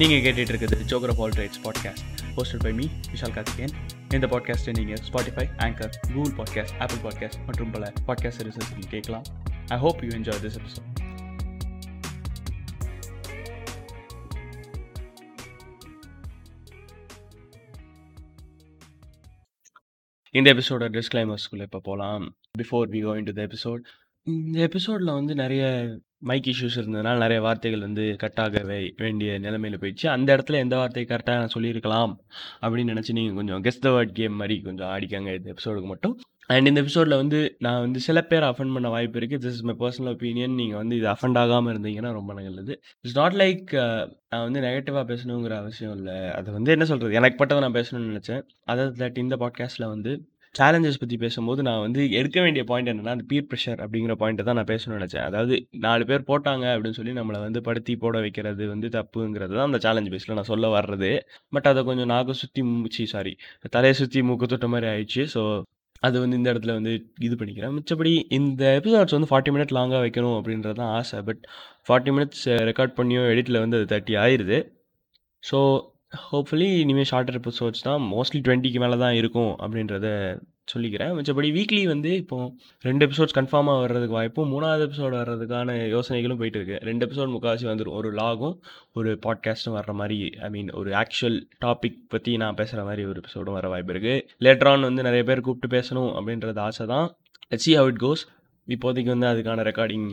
நீங்கள் கேட்டுட்டு இருக்குது joker of all trades podcast hosted by me Vishal Karthikeyan. இந்த பாட்காஸ்ட்டை நீங்கள் Spotify Anchor Google podcast Apple podcast மற்றும் பல பாட்காஸ்ட் சர்வீசஸ் நீங்கள் கேட்கலாம். I hope you enjoy this episode இந்த எபிசோட டிஸ்க்ளைமர்ஸ்குள்ளே இப்போ போகலாம் before we go into the episode இந்த எபிசோடில் வந்து நிறைய மைக் இஷ்யூஸ் இருந்ததுனால நிறைய வார்த்தைகள் வந்து கட்டாக வே- வேண்டிய நிலைமையில போயிடுச்சு. அந்த இடத்துல எந்த வார்த்தையை கரெக்டாக நான் சொல்லியிருக்கலாம் அப்படின்னு நினச்சி நீங்கள் கொஞ்சம் கெஸ்ட் த வேர்ட் கேம் மாதிரி கொஞ்சம் ஆடிக்காங்க இந்த எபிசோடுக்கு மட்டும். அண்ட் இந்த எபிசோடில் வந்து நான் வந்து சில பேர் அஃபெண்ட் பண்ண வாய்ப்பு இருக்குது this is my personal opinion நீங்கள் வந்து இது அஃபெண்ட் ஆகாமல் இருந்தீங்கன்னா ரொம்ப நல்லது. இட்ஸ் நாட் லைக் நான் வந்து நெகட்டிவாக பேசணுங்கிற அவசியம் இல்லை. அது வந்து என்ன சொல்கிறது எனக்கு பட்டதை நான் பேசணும்னு நினச்சேன். அதை தட் இந்த பாட்காஸ்ட்டில் வந்து சேலஞ்சஸ் பற்றி பேசும்போது நான் வந்து எடுக்க வேண்டிய பாயிண்ட் என்னென்னா அந்த பீர் ப்ரெஷர் அப்படிங்கிற பாயிண்ட்டை தான் நான் பேசணும்னு நினச்சேன். அதாவது நாலு பேர் போட்டாங்க அப்படின்னு சொல்லி நம்மளை வந்து படுத்தி போட வைக்கிறது வந்து தப்புங்கிறது தான் அந்த சேலஞ்ச் பேஸில் நான் சொல்ல வர்றது. பட் அதை கொஞ்சம் நாக்கு சுற்றி மூச்சு சாரி தலையை சுற்றி மூக்கு தொட்ட மாதிரி ஆயிடுச்சு. ஸோ அது வந்து இந்த இடத்துல வந்து இது பண்ணிக்கிறேன். மிச்சப்படி இந்த எபிசோட்ஸ் வந்து ஃபார்ட்டி மினிட் லாங்காக வைக்கணும் அப்படின்றது தான் ஆசை. பட் ஃபார்ட்டி மினிட்ஸ் ரெக்கார்ட் பண்ணியோ எடிட்டில் வந்து அது தேர்ட்டி ஆயிடுது ஸோ ஹோப்ஃபுல்லி இனிமேல் ஷார்ட்டர் எபிசோட்ஸ் தான். மோஸ்ட்லி டுவெண்ட்டிக்கு மேலே தான் இருக்கும் அப்படின்றத சொல்லிக்கிறேன். மிச்சபடி வீக்லி வந்து இப்போது ரெண்டு எபிசோட்ஸ் கன்ஃபார்மாக வர்றதுக்கு வாய்ப்பும் மூணாவது எபிசோடு வர்றதுக்கான யோசனைகளும் போயிட்டு இருக்கு ரெண்டு எபிசோட் முக்கால்வாசி வந்துடும் ஒரு லாகும் ஒரு பாட்காஸ்ட்டும் வர்ற மாதிரி ஐ மீன் ஒரு ஆக்சுவல் டாபிக் பற்றி நான் பேசுகிற மாதிரி ஒரு எபிசோடும் வர வாய்ப்பு இருக்குது லேட்டரான் வந்து நிறைய பேர் கூப்பிட்டு பேசணும் அப்படின்றது ஆசை தான். சி ஹவ் இட் கோஸ் இப்போதைக்கு வந்து அதுக்கான ரெக்கார்டிங்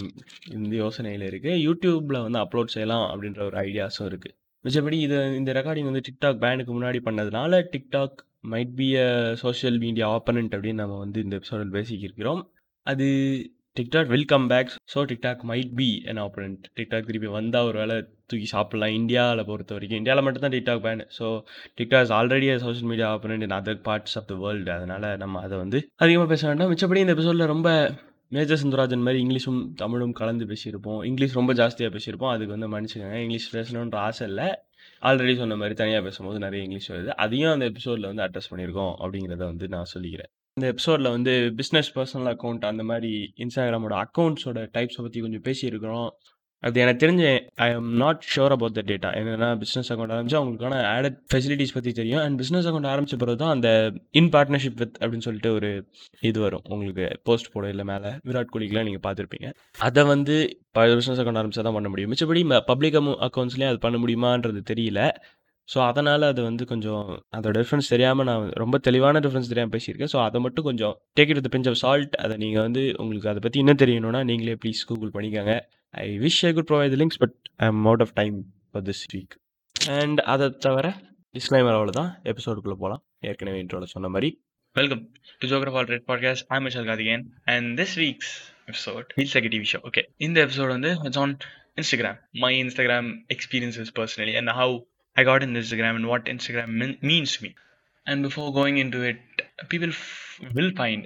இந்த யோசனையில் இருக்குது யூடியூப்பில் வந்து அப்லோட் செய்யலாம் அப்படின்ற ஒரு ஐடியாஸும் இருக்குது மிச்சபடி இது இந்த ரெக்கார்டிங் வந்து டிக்டாக் பேனுக்கு முன்னாடி பண்ணதுனால TikTok might be a social media opponent அப்படின்னு நம்ம வந்து இந்த எபிசோடில் பேசிக்கிருக்கிறோம். அது TikTok welcome back so TikTok might be an opponent TikTok திருப்பி வந்தால் ஒரு வேலை தூக்கி சாப்பிட்லாம். இந்தியாவில் பொறுத்த வரைக்கும் இந்தியாவில் மட்டும் தான் TikTok ban so TikTok is already social media opponent in other parts of the world அதனால் நம்ம அதை வந்து அதிகமாக பேச வேண்டாம். மிச்சப்படி இந்த எபிசோடில் ரொம்ப மேஜர் சுந்தராஜன் மாதிரி இங்கிலீஷும் தமிழும் கலந்து பேசியிருப்போம். இங்கிலீஷ் ரொம்ப ஜாஸ்தியாக பேசியிருப்போம். அதுக்கு வந்து மன்னிச்சுக்கோங்க. இங்கிலீஷ் பேசணுன்ற ஆசை இல்லை. ஆல்ரெடி சொன்ன மாதிரி தனியாக பேசும்போது நிறைய இங்கிலீஷ் வருது. அதையும் அந்த எபிசோடில் வந்து அட்ரஸ் பண்ணியிருக்கோம் அப்படிங்கிறத வந்து நான் சொல்லிக்கிறேன். இந்த எபிசோடில் வந்து பிஸ்னஸ் பர்சனல் அக்கௌண்ட் அந்த மாதிரி இன்ஸ்டாகிராமோட அக்கௌண்ட்ஸோட டைப்ஸை பற்றி கொஞ்சம் பேசியிருக்கிறோம். அது எனக்கு தெரிஞ்ச I am not sure about the data என்னன்னா பிஸ்னஸ் அக்கௌண்ட் ஆரம்பிச்சு அவங்களுக்கான ஆடட் ஃபெசிலிட்டிஸ் பற்றி தெரியும். அண்ட் பிஸ்னஸ் அக்கௌண்ட் ஆரம்பிச்ச பிறகு தான் அந்த இன் பார்ட்னர்ஷிப் வித் அப்படின்னு சொல்லிட்டு ஒரு இது வரும். உங்களுக்கு போஸ்ட் போட இல்லை மேலே. விராட் கோலிக்கெலாம் நீங்கள் பார்த்துருப்பீங்க. அதை வந்து பிஸ்னஸ் அக்கௌண்ட் ஆரம்பிச்சா தான் பண்ண முடியும். மிச்சபடி பப்ளிக் அக்கௌண்ட்ஸ்லேயே அது பண்ண முடியுமான்றது தெரியல. ஸோ அதனால் அது வந்து கொஞ்சம் அதோட டிஃப்ரென்ஸ் தெரியாமல் நான் ரொம்ப தெளிவான டிஃப்ரென்ஸ் தெரியாமல் பேசியிருக்கேன். ஸோ அதை மட்டும் கொஞ்சம் take it pinch of salt அதை நீங்கள் வந்து உங்களுக்கு அதை பற்றி இன்னும் தெரியணும்னா நீங்களே ப்ளீஸ் கூகுள் பண்ணிக்கோங்க. I wish I could provide links but I am out of time for this week and அதை தவிர டிஸ்க்ளைமர் அவ்வளோதான் எபிசோடுக்குள்ளே போகலாம் ஏற்கனவே இன்ட்ரோல சொன்ன மாதிரி Welcome to Geography All Red Podcast. I'm Michelle Gadigan, and this week's episode feels like a TV show. Okay, in the episode on this, it's on Instagram. My Instagram experiences personally, and how I got in Instagram and what Instagram mean- means to me. And before going into it, people f- will find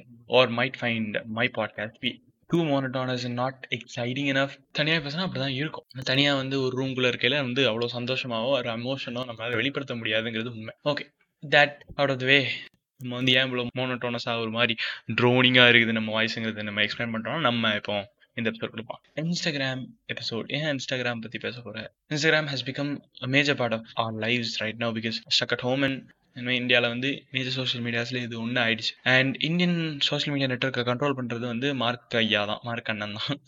to might not exciting enough be தனியாக பேசினா அப்படி தான் இருக்கும் தனியாக வந்து ஒரு ரூம்குள்ளே இருக்கையில வந்து அவ்வளோ சந்தோஷமாவோ ஒரு எமோஷனோ நம்மளால வெளிப்படுத்த முடியாதுங்கிறது உண்மை. Okay that out of the way நம்ம வந்து ஏன் இவ்வளோ மோனோட்டோனஸாக ஒரு மாதிரி ட்ரோனிங்காக இருக்குது நம்ம வாய்ஸுங்கிறது நம்ம எக்ஸ்பிளைன் பண்ணுறோம் நம்ம இப்போ இந்த எபிசோட் கொடுப்போம் இன்ஸ்டாகிராம் எபிசோட் ஏன் இன்ஸ்டாகிராம் பற்றி பேச போகிறேன் Instagram has become major part of our lives right no because stuck at home and இனிமேல் இந்தியாவில் வந்து மேஜர் சோஷியல் மீடியாஸில் இது ஒன்று ஆயிடுச்சு. அண்ட் இந்தியன் சோஷியல் மீடியா நெட்ஒர்க்கை கண்ட்ரோல் பண்ணுறது வந்து மார்க் ஐயா தான். மார்க் அண்ணன் தான்.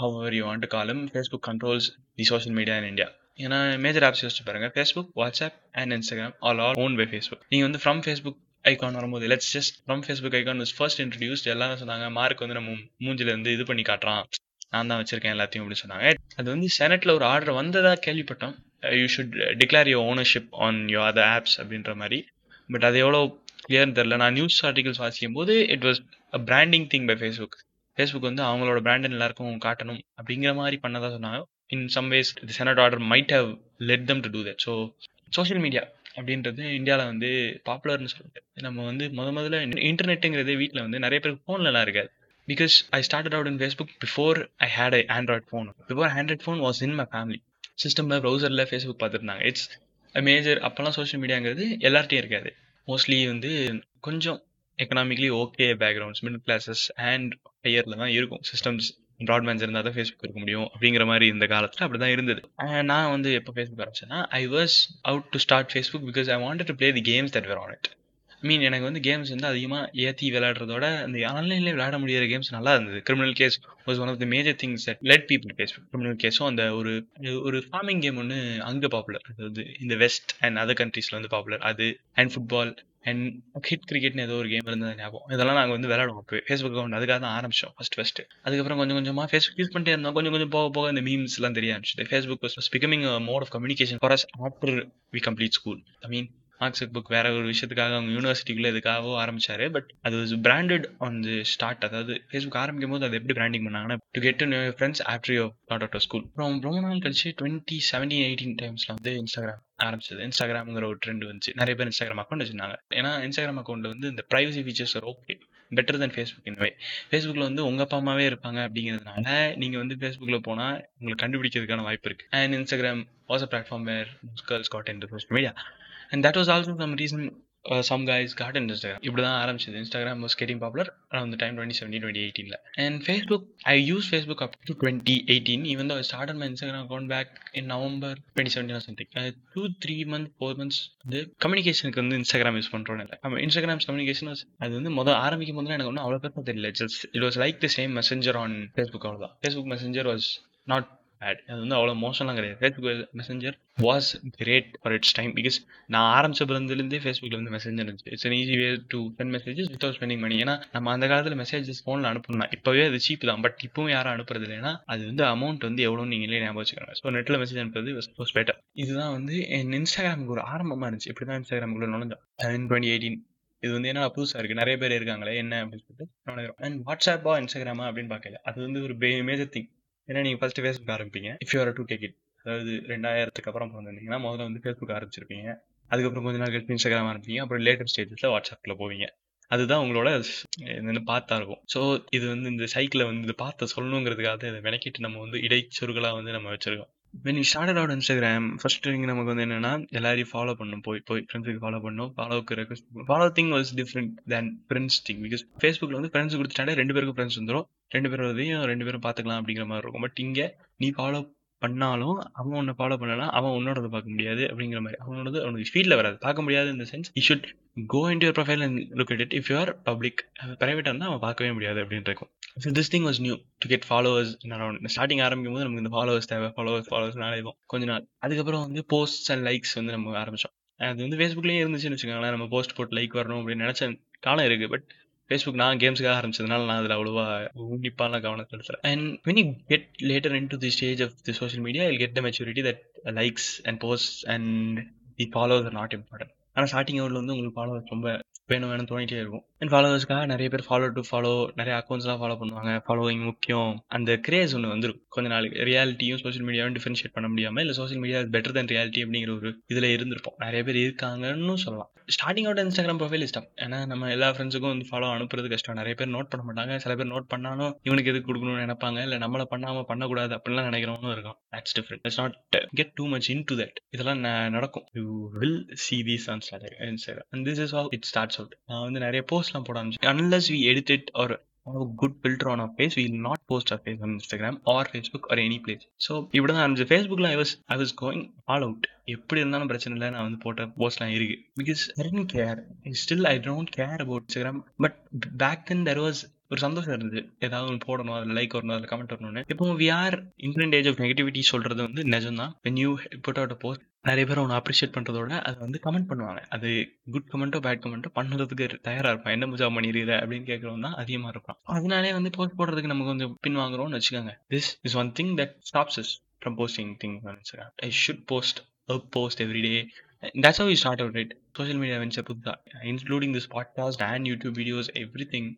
However you want call 'em Facebook controls the social media in India ஏன்னா மேஜர் ஆப்ஸ் யோசிச்சு பாருங்க. Facebook WhatsApp and Instagram all all own by Facebook நீங்கள் வந்து ஃப்ரம் ஃபேஸ்புக் ஐகான் வரும்போது let's just from Facebook icon was first introduced எல்லாரும் சொன்னாங்க. Mark வந்து நம்ம மூஞ்சில இருந்து இது பண்ணி காட்டுறான். நான் தான் வச்சிருக்கேன் எல்லாத்தையும் அப்படின்னு சொன்னாங்க. அது வந்து செனட்ல ஒரு ஆர்டர் வந்ததா கேள்விப்பட்டோம். You should declare your ownership on your other apps அப்படின்ற மாதிரி. பட் அது எவ்வளோ கிளியர்னு தெரில நான் நியூஸ் ஆர்டிகல்ஸ் வாசிக்கும் போது it was a branding thing by Facebook Facebook வந்து அவங்களோட பிராண்ட் எல்லாருக்கும் காட்டணும் அப்படிங்கிற மாதிரி பண்ணதான் சொன்னாங்க. In some ways the senate order might have let them to do that so social media அப்படின்றது இந்தியாவில் வந்து பாப்புலர்னு சொல்லிட்டு. நம்ம வந்து முத முதல்ல இன்டர்நெட்டுங்கிறது வீட்டில் வந்து நிறைய பேருக்கு ஃபோன்லலாம் இருக்காது. Because I started out in Facebook before I had I Android phone before Android phone was in my family சிஸ்டமில் ப்ரௌசரில் ஃபேஸ்புக் பார்த்துருந்தாங்க. இட்ஸ் மேஜர் அப்போல்லாம் சோஷியல் மீடியாங்கிறது எல்லார்ட்டையும் இருக்காது. மோஸ்ட்லி வந்து கொஞ்சம் economically okay backgrounds middle classes and ஹையரில் தான் இருக்கும். சிஸ்டம்ஸ் ப்ராட்பேண்ட்ஸ் இருந்தால் தான் ஃபேஸ்புக் இருக்க முடியும் அப்படிங்கிற மாதிரி இந்த காலத்தில் அப்படி தான் இருந்தது நான் வந்து எப்போ Facebook ஆரம்பிச்சேன்னா I was out to start Facebook because I wanted to play the games that were on it mean எனக்கு வந்து கேம்ஸ் வந்து அதிகமாக ஏற்றி விளையாடுறதோட அந்த ஆன்லைன்லேயே விளையாட முடியிற கேம்ஸ் நல்லா இருந்தது. Criminal case was one of the major things let people case criminal கேஸும் அந்த ஒரு ஒரு ஃபார்மிங் கேம் ஒன்று அங்கே பாப்புலர் அதாவது இந்த வெஸ்ட் அண்ட் அதர் கண்ட்ரீஸில் வந்து பாப்புலர் அது அண்ட் ஃபுட்பால் அண்ட் ஹிட் கிரிக்கெட்னு ஏதோ ஒரு கேம் இருந்தது ஞாபகம். இதெல்லாம் நாங்கள் வந்து விளையாடுவோம் அப்போ ஃபேஸ்புக் அக்கௌண்ட் அதுக்காக தான் ஆரம்பிச்சோம் ஃபஸ்ட் ஃபஸ்ட்டு அதுக்கப்புறம் கொஞ்சம் கொஞ்சமாக ஃபேஸ்புக் யூஸ் பண்ணிட்டே இருந்தோம். கொஞ்சம் கொஞ்சம் போக போக இந்த மீம்ஸ்லாம் தெரிய ஆரம்பிச்சது. Facebook was becoming mode of communication for us after we complete school I mean Mark's book வேற ஒரு விஷயத்துக்காக அவங்க யூனிவர்சிட்டிக்குள்ள எதுக்காகவோ ஆரம்பிச்சாரு. பட் அது was branded on the start அதாவது ஃபேஸ்புக் ஆரம்பிக்கும் போது அது எப்படி பிராண்டிங் பண்ணாங்கன்னா to get to new friends after you dad out school அப்புறம் ரொம்ப நாள் கழிச்சு டுவெண்ட்டி செவன்டீன் எயிட்டீன் டைம்ஸ்ல வந்து இன்ஸ்டாகிராம் ஆரம்பிச்சது. இன்ஸ்டாகிராம்ங்கிற ஒரு ட்ரெண்ட் வந்துச்சு. நிறைய பேர் இன்ஸ்டாகிராம் அக்கௌண்ட் வச்சிருந்தாங்க. ஏன்னா இன்ஸ்டாகிராம் அக்கௌண்ட் வந்து இந்த privacy features okay better then Facebook anyway ஃபேஸ்புக்கில் வந்து உங்கள் அப்பா அம்மாவே இருப்பாங்க அப்படிங்கிறதுனால நீங்கள் வந்து ஃபேஸ்புக்கில் போனால் உங்களுக்கு கண்டுபிடிக்கிறதுக்கான வாய்ப்பு இருக்குது and Instagram was a platform where girls got in social media and that was also some reason some guys got in Instagram இப்படி தான் ஆரம்பிச்சது. இன்ஸ்டாகிராம் வாஸ் கெட்டிங் பாப்புலர் அந்த டைம் டுவெண்ட்டி செவன்டீன் டுவெண்ட்டி எயிட்டீனில் and Facebook I use Facebook up to twenty eighteen even தான் start my Instagram account back in November twenty seventeen something two three month four months வந்து கம்யூனிகேஷனுக்கு வந்து Instagram use பண்ணுறோம் இல்லை. நம்ம Instagram communication அது வந்து முதல் ஆரம்பிக்கும் போது எனக்கு ஒன்றும் அவ்வளோ பேர் தெரியல. Just it was like the same messenger on Facebook அவ்வளோதான் Facebook messenger was not bad அது வந்து அவ்வளோ மோசம்லாம் கிடையாது. Facebook messenger was great for its time because நான் ஆரம்பிச்ச ஃபேஸ்புக்கில் வந்து மெசேஜர் இருந்துச்சு. It's an easy way to send messages without spending money ஏன்னா நம்ம அந்த காலத்தில் மெசேஜஸ் ஃபோனில் அனுப்பணும் இப்போவே அது சீப் தான். பட் இப்பவும் யாரும் அனுப்புறது இல்லைன்னா அது வந்து அமௌண்ட் வந்து எவ்வளோன்னு நீங்களே ஞாபகம் வச்சுக்கோங்க. ஸோ நெட்டில் மெசேஜ் அனுப்புறது வாஸ் பெட்டர் இதுதான் வந்து என் இன்ஸ்டாகிராமுக்கு ஒரு ஆரம்பமாக இருந்துச்சு. இப்படி தான் இன்ஸ்டாகிராமுக்குள்ள நுழைஞ்சோம். டுவெண்ட்டி எயிட்டீன் இது வந்து என்ன புதுசாக இருக்குது நிறைய பேர் இருக்காங்களே என்ன அப்படின்னு சொல்லிட்டு அண்ட் வாட்ஸ்அப்பா இன்ஸ்டாகிராமா அப்படின்னு பார்க்கல. அது வந்து ஒரு மேஜர் திங் ஏன்னா நீங்கள் ஃபஸ்ட்டு ஃபேஸ்புக் ஆரம்பிப்பீங்க. If you're to take it அதாவது ரெண்டாயிரத்துக்கு அப்புறம் பிறந்திருந்தீங்கன்னா முதல்ல வந்து ஃபேஸ்புக் ஆரம்பிச்சிருப்பீங்க. அதுக்கப்புறம் கொஞ்ச நாள் கழிச்சு இன்ஸ்டாகிராம் ஆரம்பிப்பீங்க. அப்புறம் லேட்டர் ஸ்டேஜஸில் வாட்ஸ்அப்பில் போவீங்க. அதுதான் உங்களோட என்னென்னு பார்த்தா இருக்கும். ஸோ இது வந்து இந்த சைக்கிளை வந்து இது பார்த்து சொல்லணுங்கிறதுக்காக இதை விளக்கிட்டு நம்ம வந்து இடைச்சொருகளாக வந்து நம்ம வச்சுருக்கோம். When you started out Instagram first thing நமக்கு வந்து என்னன்னா எல்லாரையும் ஃபாலோ பண்ணும் போய் போய் ஃப்ரெண்ட்ஸுக்கு ஃபாலோ பண்ணும் ஃபாலோவுக்கு request follow thing was different than friends thing because ஃபேஸ்புக்கில் வந்து ஃப்ரெண்ட்ஸ் கொடுத்துட்டாலே ரெண்டு பேருக்கும் ஃப்ரெண்ட்ஸ் வந்துடும் ரெண்டு பேரோடையும் ரெண்டு பேரும் பார்த்துக்கலாம் அப்படிங்கிற மாதிரி இருக்கும். பட் இங்கே நீ ஃபாலோ பண்ணாலும் அவன் உன்னை ஃபாலோ பண்ணலாம் அவன் உன்னோடது பார்க்க முடியாது அப்படிங்கிற மாதிரி. அவனோடது அவனுக்கு ஸ்பீடில் வராது. பார்க்க முடியாது இந்த sense you should go in your profile and look it if you're public ப்ரைவேட்டாக இருந்தால் அவன் பார்க்கவே முடியாது அப்படின்னு இருக்கும். So this thing was new to get followers around starting ஆரம்பிக்கும் போது நமக்கு இந்த ஃபாலோவர்ஸ் தேவை. ஃபாலோவர்ஸ் ஃபாலோவர்ஸ் நாளைவோம் கொஞ்ச நாள். அதுக்கப்புறம் வந்து போஸ்ட் அண்ட் லைக்ஸ் வந்து நம்ம ஆரம்பிச்சோம். அது வந்து ஃபேஸ்புக்லேயே இருந்துச்சுன்னு வச்சுக்கோங்களேன். நம்ம போஸ்ட் போட்டு லைக் வரணும் அப்படின்னு நினச்ச காலம் இருக்குது பட் ஃபேஸ்புக் நான் கேம்ஸுக்காக ஆரம்பிச்சதுனால நான் அதில் அவ்வளோவா உன்னிப்பாலாம் கவனம் செலுத்துறேன் and when you get later into the stage of the social media will get the maturity that likes and post and the followers are not important ஆனால் ஸ்டார்டிங் அவுட்ல வந்து உங்களுக்கு ஃபாலோவர்ஸ் ரொம்ப வேணும் வேணும் தோணிட்டே இருக்கும். அண்ட் ஃபாலோவர்ஸ்க்காக நிறைய பேர் ஃபாலோ டு ஃபாலோ நிறைய அக்கௌண்ட்ஸ்லாம் ஃபாலோ பண்ணுவாங்க. ஃபாலோவிங் முக்கியம். அந்த கிரேஸ் ஒன்று வந்துருக்கும் கொஞ்ச நாளைக்கு ரியாலிட்டியும் சோஷியல் மீடியாவும் டிஃபரன்ஷியேட் பண்ண முடியாமல் இல்லை social media better than reality அப்படிங்கிற ஒரு இதில் இருந்திருப்போம். நிறைய பேர் இருக்காங்கன்னு சொல்லலாம். ஸ்டார்டிங் அவுட் இன்ஸ்டாகிராம் ப்ரொஃபைல் இஷ்டம் ஏன்னா நம்ம எல்லா ஃப்ரெண்ட்ஸுக்கும் வந்து ஃபாலோ அனுப்புறது கஷ்டம். நிறைய பேர் நோட் பண்ண மாட்டாங்க. சில பேர் நோட் பண்ணாலும் இவனுக்கு எதுக்கு கொடுக்கணும்னு நினைப்பாங்க. இல்லை நம்மளை பண்ணாமல் பண்ணக்கூடாது அப்படிலாம் நினைக்கிறவனும் இருக்கும் that's different it's not get too much into that இதெல்லாம் நடக்கும். You will see these on Instagram and this is all it start starts out நான் வந்து நிறைய போஸ்ட்லாம் போட ஆரம்பிச்சேன். Unless we edit it or good a on our on will not post our not on Instagram or Facebook or any place so இப்படி தான் ஆரம்பிச்சு ஃபேஸ்புக்கில் I was I was going all out எப்படி இருந்தாலும் பிரச்சனை இல்லை நான் வந்து போட்ட போஸ்ட்லாம் இருக்கு. Because I tend care still I don't care about Instagram but back then there was ஒரு சந்தோஷம் இருந்தது. ஏதாவது ஒன்று போடணும் அதில் லைக் வரணும் அதில் கமெண்ட் வரணும்னு. இப்போ we are internet age of negativity சொல்கிறது வந்து நிஜம் தான் when you put out post நிறைய பேர் ஒன்று அப்ரிஷியேட் பண்ணுறதோட அதை வந்து கமெண்ட் பண்ணுவாங்க. அது குட் கமெண்ட்டோ பேட் கமெண்ட்டோ பண்ணுறதுக்கு தயாராக இருப்பான். என்ன முஜா பண்ணிடுற அப்படின்னு கேட்குறவங்க தான் அதிகமாக இருப்பான். அதனாலே வந்து போஸ்ட் போடுறதுக்கு நம்ம கொஞ்சம் பின் வாங்குறோம்னு வச்சுக்கோங்க. This is one thing that stops is from posting thing I should post a post every day that's how we start out social media media venture புதுசா. This podcast and YouTube videos everything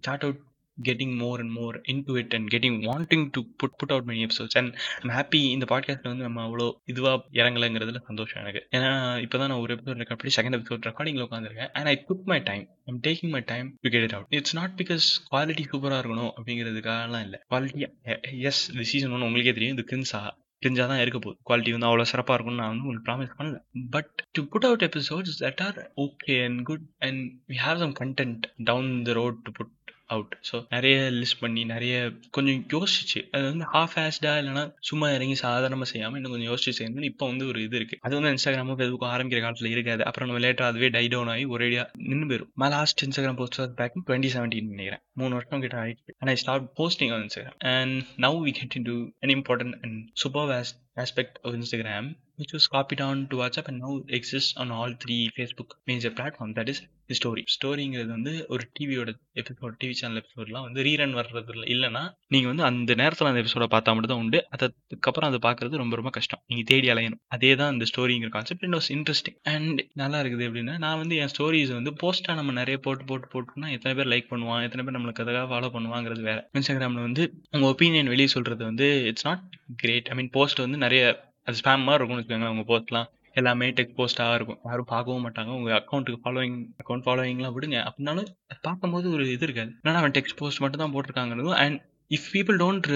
start out getting more and more into it and getting wanting to put put out many episodes. And I'm happy இந்த பாட்காஸ்ட்ல வந்து நம்ம அவ்வளோ இதுவா இறங்கலைங்கிறதுல சந்தோஷம் எனக்கு. ஏன்னா இப்போதான் நான் ஒரு எபிசோட் ரெக்கார்ட் பண்ணி செகண்ட் எபிசோட் ரெக்கார்டிங்ல உட்காந்துருக்கேன் and I took my time I'm taking my time to get it out it's not because quality சூப்பராக இருக்கணும் அப்படிங்கிறதுக்காகலாம் இல்லை. குவாலிட்டி எஸ் இந்த சீசன் ஒன்று உங்களுக்கே தெரியும். இது கிரின்ஸா தெரிஞ்சால் தான் இருக்க போகுது. குவாலிட்டி வந்து அவ்வளோ சிறப்பாக இருக்கும்னு நான் வந்து உங்களுக்கு ப்ராமிஸ் பண்ணல. But to put out episodes that are okay and good and we have some content down the road to put out so நிறைய லிஸ்ட் பண்ணி நிறைய கொஞ்சம் யோசிச்சு. அது வந்து ஹாஃப் ஹேஸ்டா இல்லைனா சும்மா இறங்கி சாதாரணமாக செய்யாமல் இன்னும் கொஞ்சம் யோசிச்சு செய்யணும் இப்போ வந்து ஒரு இது இருக்கு. அது வந்து இன்ஸ்டாகிராமும் ஃபேஸ்புக்கும் ஆரம்பிக்கிற காலத்தில் இருக்காது. அப்புறம் நம்ம லேட்டர் அதுவே டை டவுன் ஆகி ஒரேடியா நின்று போயிடும் my last Instagram post back twenty seventeen நினைக்கிறேன். மூணு வருஷம் கிட்ட ஆயிடுச்சு. And I start posting on Instagram and now we get into an important and super waste aspect of Instagram, which was copied on to WhatsApp and now exists on all three Facebook major platforms. That is the story. ஸ்டோரிங்கிறது வந்து ஒரு டிவியோட episode TV channel எபிசோட்லாம் வந்து rerun வர்றது இல்லை இல்லைன்னா நீங்கள் வந்து அந்த நேரத்தில் அந்த எபிசோட பார்த்தா மட்டும் தான் உண்டு. அதுக்கப்புறம் அதை பார்க்கறது ரொம்ப ரொம்ப கஷ்டம். நீங்கள் தேடி அலையணும். அதே தான் இந்த ஸ்டோரிங்கிற concept it was interesting and நல்லா இருக்குது அப்படின்னா நான் வந்து என் ஸ்டோரிஸ் வந்து போஸ்ட்டாக நம்ம நிறைய போட்டு போட்டு போட்டுனா எத்தனை பேர் லைக் பண்ணுவான் எத்தனை பேர் நம்மளுக்கு அதுக்காக ஃபாலோ பண்ணுவாங்கிறது வேறு. இன்ஸ்டாகிராமில் வந்து உங்கள் ஒப்பீனியன் வெளியே சொல்கிறது வந்து it's not great I mean post வந்து நிறைய அது ஸ்பேம் மாதிரி இருக்கும்னு வச்சுக்கோங்களேன் உங்கள் போஸ்ட்லாம் எல்லாமே டெக் போஸ்ட்டாக இருக்கும். யாரும் பார்க்கவும் மாட்டாங்க. உங்கள் அக்கௌண்ட்டுக்கு ஃபாலோயிங் அக்கௌண்ட் ஃபாலோயிங்லாம் விடுங்க. அப்படின்னாலும் பார்க்கும்போது ஒரு இது இருக்காது. ஏன்னா அவன் டெக்ஸ்ட் போஸ்ட் மட்டும் தான் போட்டிருக்காங்கிறதும் and if people don't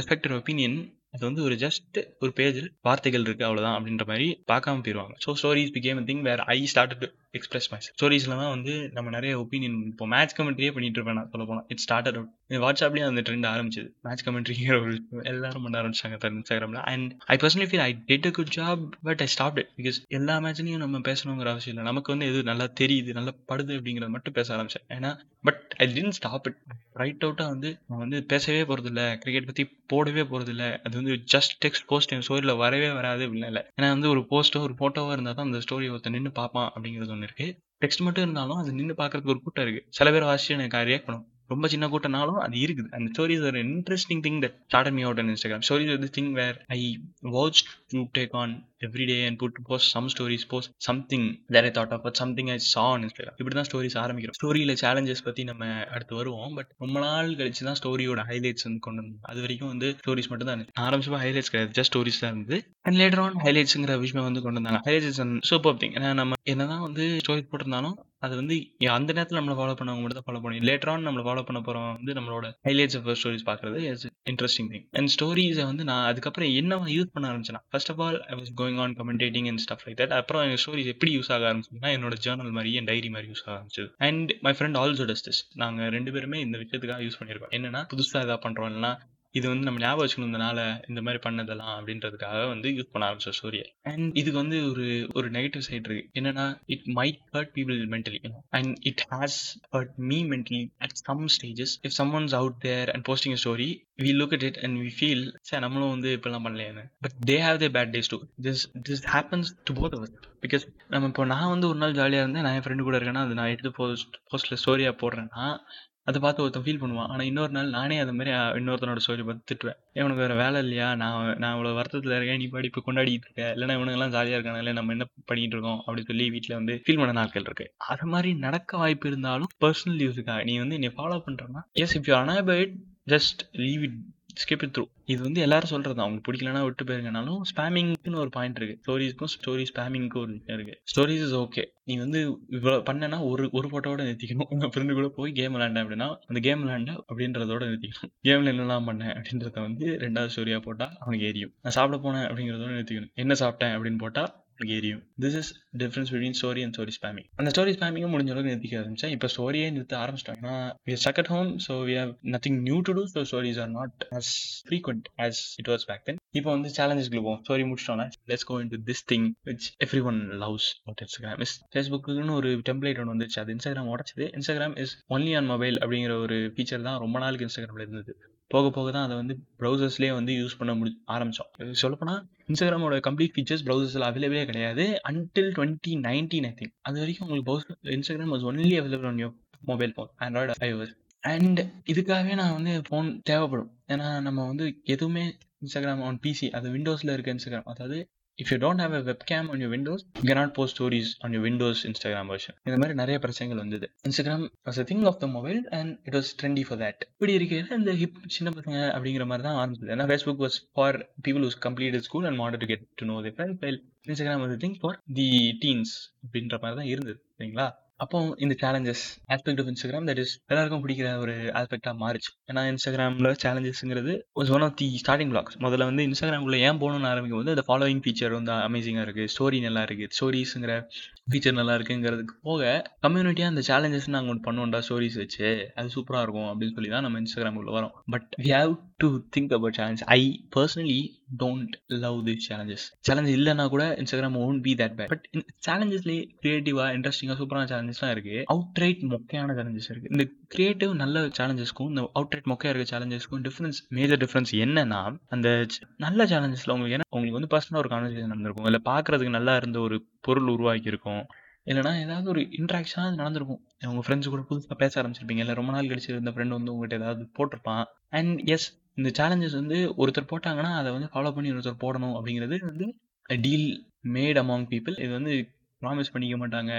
respect opinion அது வந்து ஒரு ஜஸ்ட் ஒரு பேஜில் வார்த்தைகள் இருக்குது அவ்வளோதான் அப்படின்ற மாதிரி பார்க்காம போயிடுவாங்க so stories became thing where I start express my ஸ்டோரிஸ்ல தான் வந்து நம்ம நிறைய ஒப்பீனியன் இப்போ மேட்ச் கமெண்ட்ரியே பண்ணிட்டு இருப்பேன் நான் சொல்ல போனால் இட் ஸ்டார்டட் அவுட் வாட்ஸ்அப்லேயே அந்த ட்ரெண்ட் ஆரம்பிச்சது. மேட்ச் கமெண்ட்ரிங்கிற ஒரு எல்லாரும் பண்ண ஆரம்பிச்சாங்க இன்ஸ்டாகிராமில் and I personally feel I did a good job but I stop it because எல்லா மேட்ச்லையும் நம்ம பேசணுங்கிற அவசியம் இல்லை. நமக்கு வந்து எது நல்லா தெரியுது நல்லா படுது அப்படிங்கிறத மட்டும் பேச ஆரம்பிச்சேன். ஏன்னா but I didn't stop it right அவுட்டாக வந்து நான் வந்து பேசவே போகிறதில்ல கிரிக்கெட் பற்றி போடவே போகிறதில்ல அது வந்து ஜஸ்ட் டெக்ஸ்ட் போஸ்ட் என் ஸ்டோரியில் வரவே வராது அப்படின்னா இல்லை. ஏன்னா வந்து ஒரு போஸ்ட்டோ ஒரு ஃபோட்டோவாக இருந்தால் தான் அந்த ஸ்டோரி ஒருத்தர் நின்று பார்ப்பான் அப்படிங்கிறது ஒன்று இருக்குது டெக்ஸ்ட் மட்டும் இருந்தாலும் அது நின்று பார்க்கறதுக்கு ஒரு கூட்டம் இருக்குது சில பேர் வாசிச்சு எனக்கு ரியாக்ட் பண்ணும். ரொம்ப சின்ன கூட்டம்னாலும் அது இருக்குது. அந்த ஸ்டோரிஸ் ஒரு interesting thing that start me out Instagram stories the thing where I watch to take on every day and put post some stories post something there I thought of something I saw on Instagram இப்படி தான் stories ஆரம்பிக்கிறோம். ஸ்டோரியில் challenges பற்றி நம்ம அடுத்து வருவோம். But ரொம்ப நாள் கழிச்சு தான் ஸ்டோரியோட ஹைலைட்ஸ் வந்து கொண்டு வந்தோம். அது வரைக்கும் வந்து ஸ்டோரிஸ் மட்டும் தான் இருந்துச்சு. ஆரம்பிச்சப்போ ஹைலைட்ஸ் கிடையாது. ஜஸ்ட் ஸ்டோரிஸ் தான் இருந்தது. அண்ட் லேட்டர் ஆன் ஹைலைட்ஸுங்கிற விஷயம் வந்து கொண்டு வந்தாங்க. ஹைலைட்ஸ் இஸ் சூப்பர் திங் ஏன்னா நம்ம என்னதான் வந்து ஸ்டோரிஸ் போட்டிருந்தாலும் அது வந்து அந்த நேரத்தில் நம்மளை ஃபாலோ பண்ணவங்க மட்டும் தான் ஃபாலோ பண்ணி லேட்டர் ஆன் நம்மளை ஃபாலோ பண்ண போகிறோம் வந்து நம்மளோட ஹைலைட்ஸ் ஆஃப் ஸ்டோரிஸ் பார்க்குறது இஸ் இன்ட்ரெஸ்டிங் திங் அண்ட் ஸ்டோரிஸை வந்து நான் அதுக்கப்புறம் என்ன யூஸ் பண்ண ஆரம்பிச்சேன் first of all I was going on commentating and stuff like that அப்புறம் என் ஸ்டோரிஸ் எப்படி யூஸ் ஆக ஆரம்பிச்சுன்னா என்னோட ஜேர்னல் மாதிரி என் டைரி மாதிரி யூஸ் ஆக ஆரம்பிச்சது. And my friend also does this நாங்கள் ரெண்டு பேருமே இந்த விஷயத்துக்காக யூஸ் பண்ணியிருக்கோம். என்னன்னா புதுசாக எதாவது பண்ணுறோம் இல்லைனா இது வந்து நம்ம ஞாபகம் வச்சுக்கணுன்றனால இந்த மாதிரி பண்ணதெல்லாம் அப்படின்றதுக்காக வந்து யூஸ் பண்ண ஆரம்பிச்சோம் சூரிய. அண்ட் இதுக்கு வந்து ஒரு ஒரு நெகட்டிவ் சைட் இருக்கு. என்னன்னா it might hurt people mentally and it has hurt me mentally at some stages if some ones out there and posting story we look at it and we feel sir நம்மளும் வந்து இப்பெல்லாம் பண்ணலையானு but they have they bad days too this this happens to both our because நம்ம இப்போ நான் வந்து ஒரு நாள் ஜாலியாக இருந்தேன். நான் என் ஃப்ரெண்டு கூட இருக்கேன்னா அது நான் எடுத்து போஸ்ட் போஸ்ட்டில் ஸ்டோரியாக போடுறேன்னா அதை பார்த்து ஒருத்தன் ஃபீல் பண்ணுவான். ஆனால் இன்னொரு நாள் நானே அது மாதிரி இன்னொருத்தனோட ஸ்டோரி பார்த்து திட்டுவேன். இவனுக்கு வேறு வேலை இல்லையா? நான் நான் இவ்வளோ வருத்தத்தில் இருக்கேன். நீ படிப்பு கொண்டாடிட்டு இருக்க. இல்லைனா இவனுங்கெல்லாம் ஜாலியாக இருக்காங்களே நம்ம என்ன பண்ணிட்டு இருக்கோம்? அப்படின்னு சொல்லி வீட்டில் வந்து ஃபீல் பண்ண நாட்கள் இருக்கு. அது மாதிரி நடக்க வாய்ப்பு இருந்தாலும் பர்சனல் யூஸுக்காக நீ வந்து என்னை ஃபாலோ பண்ணுறேன்னா yes if you annoyed just leave it skip through இது வந்து எல்லாரும் சொல்றது தான். அவங்களுக்கு பிடிக்கலனா விட்டு போயிருங்கனாலும் ஸ்பேமிங்க்குன்னு ஒரு பாயிண்ட் இருக்கு. ஸ்டோரிஸ்க்கும் ஸ்டோரி ஸ்பேமிங்க்கும் ஒரு விஷயம் இருக்கு. ஸ்டோரிஸ் இஸ் ஓகே நீ வந்து இவ்வளோ பண்ணனா ஒரு ஒரு ஃபோட்டோவோட நிறுத்திக்கணும். உங்க ஃப்ரெண்டு கூட போய் கேம் விளாண்டேன் அப்படின்னா அந்த கேம் விளாண்ட அப்படின்றதோட நிறுத்திக்கணும். கேம்ல என்னெல்லாம் பண்ணேன் அப்படின்றத வந்து ரெண்டாவது ஸ்டோரியா போட்டா அவனுக்கு எரியும். நான் சாப்பிட போனேன் அப்படிங்கிறதோட நிறுத்திக்கணும். என்ன சாப்பிட்டேன் அப்படின்னு போட்டா எரியும் this is difference between story and story spamming அந்த ஸ்டோரி ஸ்பேமிங்கும் முடிஞ்ச அளவுக்கு நிறுத்திக்க ஆரம்பிச்சேன் இப்போ ஸ்டோரியே நிறுத்த ஆரம்பிச்சிட்டாங்கன்னா we stuck at home so we have nothing new to do so stories are not as frequent as it was back then இப்போ வந்து சேலஞ்சஸ்க்கு போவோம் story முடிச்சிட்டோம்னா let's go into this thing which everyone loves out Instagram is ஃபேஸ்புக்குன்னு ஒரு template ஒன்று வந்துச்சு. அது Instagram உடச்சது. Instagram is only on mobile அப்படிங்கிற ஒரு ஃபீச்சர் தான் ரொம்ப நாளுக்கு இன்ஸ்டாகிராமில் இருந்தது. போக போக தான் அதை வந்து ப்ரௌசர்ஸ்லேயே வந்து யூஸ் பண்ண முடி ஆரம்பித்தோம் சொல்லப்போனால் இன்ஸ்டாகிராமோட கம்ப்ளீட் ஃபீச்சர்ஸ் ப்ரௌசர்ஸில் அவைலபிளே கிடையாது. Until twenty nineteen I think அது வரைக்கும் உங்களுக்கு browser Instagram was only available on your mobile phone Android iOS and இதுக்காகவே நான் வந்து ஃபோன் தேவைப்படும். ஏன்னா நம்ம வந்து எதுவுமே இன்ஸ்டாகிராம் ஆன் பிசி அது விண்டோஸில் இருக்க இன்ஸ்டாகிராம் அதாவது if you don't have a webcam on you Windows you cannot post stories on you Windows Instagram version இந்த மாதிரி நிறைய பிரச்சனைகள் வந்தது. Instagram was a thing of the mobile and it was trendy for that இப்படி இருக்கிறது இந்த hip சின்ன பசங்க அப்படிங்கிற மாதிரி தான் ஆரம்பிச்சது. ஏன்னா Facebook was for people who's complete school and mother to get to know the friend Instagram was thing for the teens அப்படின்ற மாதிரி தான் இருந்தது சரிங்களா? அப்போ இந்த challenges aspect of Instagram that is எல்லாருக்கும் பிடிக்கிற ஒரு ஆஸ்பெக்டாக மாறிச்சு. ஏன்னா இன்ஸ்டாகிராமில் சேலஞ்சஸ்ங்கிறது was one of the starting blocks முதல்ல வந்து இன்ஸ்டாகிராமில் ஏன் போகணும்னு ஆரம்பிக்கும் போது அந்த ஃபாலோயிங் ஃபீச்சர் வந்து அமேசிங்காக இருக்குது ஸ்டோரி நல்லா இருக்குது ஸ்டோரிஸுங்கிற ஃபீச்சர் நல்லா இருக்குங்கிறதுக்கு போக கம்யூனிட்டியாக அந்த சேலஞ்சஸ் நாங்கள் ஒன்று பண்ணுவோம்டா ஸ்டோரிஸ் வச்சு அது சூப்பராக இருக்கும் அப்படின்னு சொல்லி தான் நம்ம இன்ஸ்டாகிராம் வரோம். But we have to think about challenge I personally don't love the challenges challenge இல்லைனா கூட Instagram won't be that bad but சேலஞ்சஸ்லேயே கிரியேட்டிவாக இன்ட்ரெஸ்டிங்காக சூப்பரான சேலஞ்சஸ்லாம் இருக்குது அவுட் ரைட் மொக்கையான சேலஞ்சஸ் இருக்குது இந்த கிரியேட்டிவ் நல்ல சேலஞ்சஸ்க்கும் இந்த அவுட் ரைட் மொக்கையாக இருக்க சேலஞ்சஸ்க்கும் டிஃப்ரென்ஸ் மேஜர் டிஃப்ரென்ஸ் என்னன்னா அந்த நல்ல சேலஞ்சஸில் உங்களுக்கு ஏன்னா உங்களுக்கு வந்து பர்சனலாக ஒரு கான்வர்சேஷன் நடந்திருக்கும். இல்லை பார்க்கறதுக்கு நல்லா இருந்த ஒரு பொருள் உருவாக்கி இருக்கும் இல்லைனா ஏதாவது ஒரு இன்ட்ராக்ஷனாக நடந்திருக்கும். உங்கள் ஃப்ரெண்ட்ஸ் கூட புதுசாக பேச ஆரம்பிச்சிருப்பீங்க. இல்லை ரொம்ப நாள் கழிச்சு இருந்த ஃப்ரெண்ட் வந்து உங்கள்கிட்ட ஏதாவது போட்டிருப்பான். அண்ட் எஸ் இந்த சேலஞ்சஸ் வந்து ஒருத்தர் போட்டாங்கன்னா அதை வந்து ஃபாலோ பண்ணி ஒருத்தர் போடணும் அப்படிங்கிறது வந்து டீல் மேட் அமாங் பீப்புள் இது வந்து ப்ராமிஸ் பண்ணிக்க மாட்டாங்க.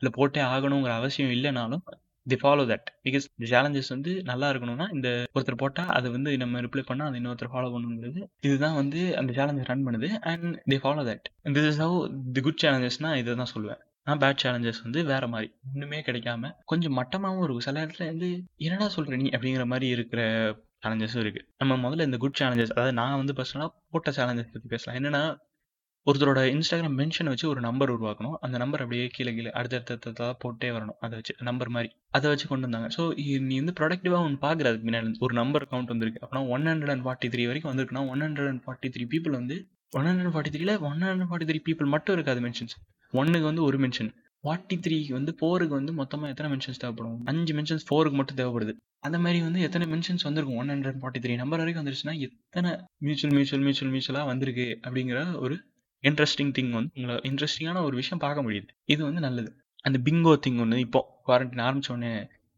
இல்லை போட்டே ஆகணுங்கிற அவசியம் இல்லைனாலும் தி ஃபாலோ தட் பிகாஸ் இந்த சேலஞ்சஸ் வந்து நல்லா இருக்கணும்னா இந்த ஒருத்தர் போட்டால் அது வந்து நம்ம ரிப்ளை பண்ணால் அதை இன்னொருத்தர் ஃபாலோ பண்ணுங்கிறது இதுதான் வந்து அந்த சேலஞ்சை ரன் பண்ணுது and the follow that this is how the good சேலஞ்சஸ்னால் இதை தான் சொல்லுவேன் நான் பேட் சேலஞ்சஸ் வந்து வேற மாதிரி ஒன்றுமே கிடைக்காம கொஞ்சம் மட்டமாகவும் இருக்கும். சில இடத்துல வந்து என்னடா சொல்கிற நீ அப்படிங்கிற மாதிரி இருக்கிற சேலஞ்சஸும் இருக்குது நம்ம முதல்ல இந்த குட் சேலஞ்சஸ் அதாவது நான் வந்து பர்சனலாக போட்ட சேலஞ்சஸ் பற்றி பேசலாம். என்னன்னா ஒருத்தரோட இன்ஸ்டாகிராம் மென்ஷனை வச்சு ஒரு நம்பர் உருவாக்கணும். அந்த நம்பர் அப்படியே கீழே கீழே அடுத்தடுத்ததாக போட்டே வரணும். அதை வச்சு நம்பர் மாதிரி. அதை வச்சு கொண்டு வந்தாங்க. ஸோ நீ வந்து ப்ரொடக்டிவாக ஒன்று பார்க்குற அதுக்கு முன்னாடி ஒரு நம்பர் கவுண்ட் வந்திருக்கு. அப்படின்னா one hundred and forty three வரைக்கும் வந்திருக்குன்னா one hundred and forty three people வந்து ஒன் ஹண்ட்ரட் ஃபார்ட்டி த்ரீல one hundred forty three people மட்டும் இருக்காது மென்ஷன்ஸ் ஒன்னுக்கு வந்து ஒரு மென்ஷன் ஃபார்ட்டி த்ரீக்கு வந்து ஃபோருக்கு வந்து மொத்தமாக எத்தனை மென்ஷன்ஸ் தேவைப்படும்? அஞ்சு மென்ஷன்ஸ் ஃபோருக்கு மட்டும் தேவைப்படுது. அந்த மாதிரி வந்து எத்தனை மென்ஷன்ஸ் வந்திருக்கும்? One hundred forty three number வரைக்கும் வந்துருச்சுன்னா எத்தனை மியூச்சுவல் மியூச்சுவல் மியூச்சுவல் மியூச்சுவலாக வந்திருக்கு அப்படிங்கிற ஒரு இன்ட்ரெஸ்டிங் திங் வந்து உங்களை இன்ட்ரெஸ்டிங்கான ஒரு விஷயம் பார்க்க முடியுது. இது வந்து நல்லது. அந்த பிங்கோ திங் ஒன்று இப்போ குவாரண்டைன் ஆரம்பிச்ச உடனே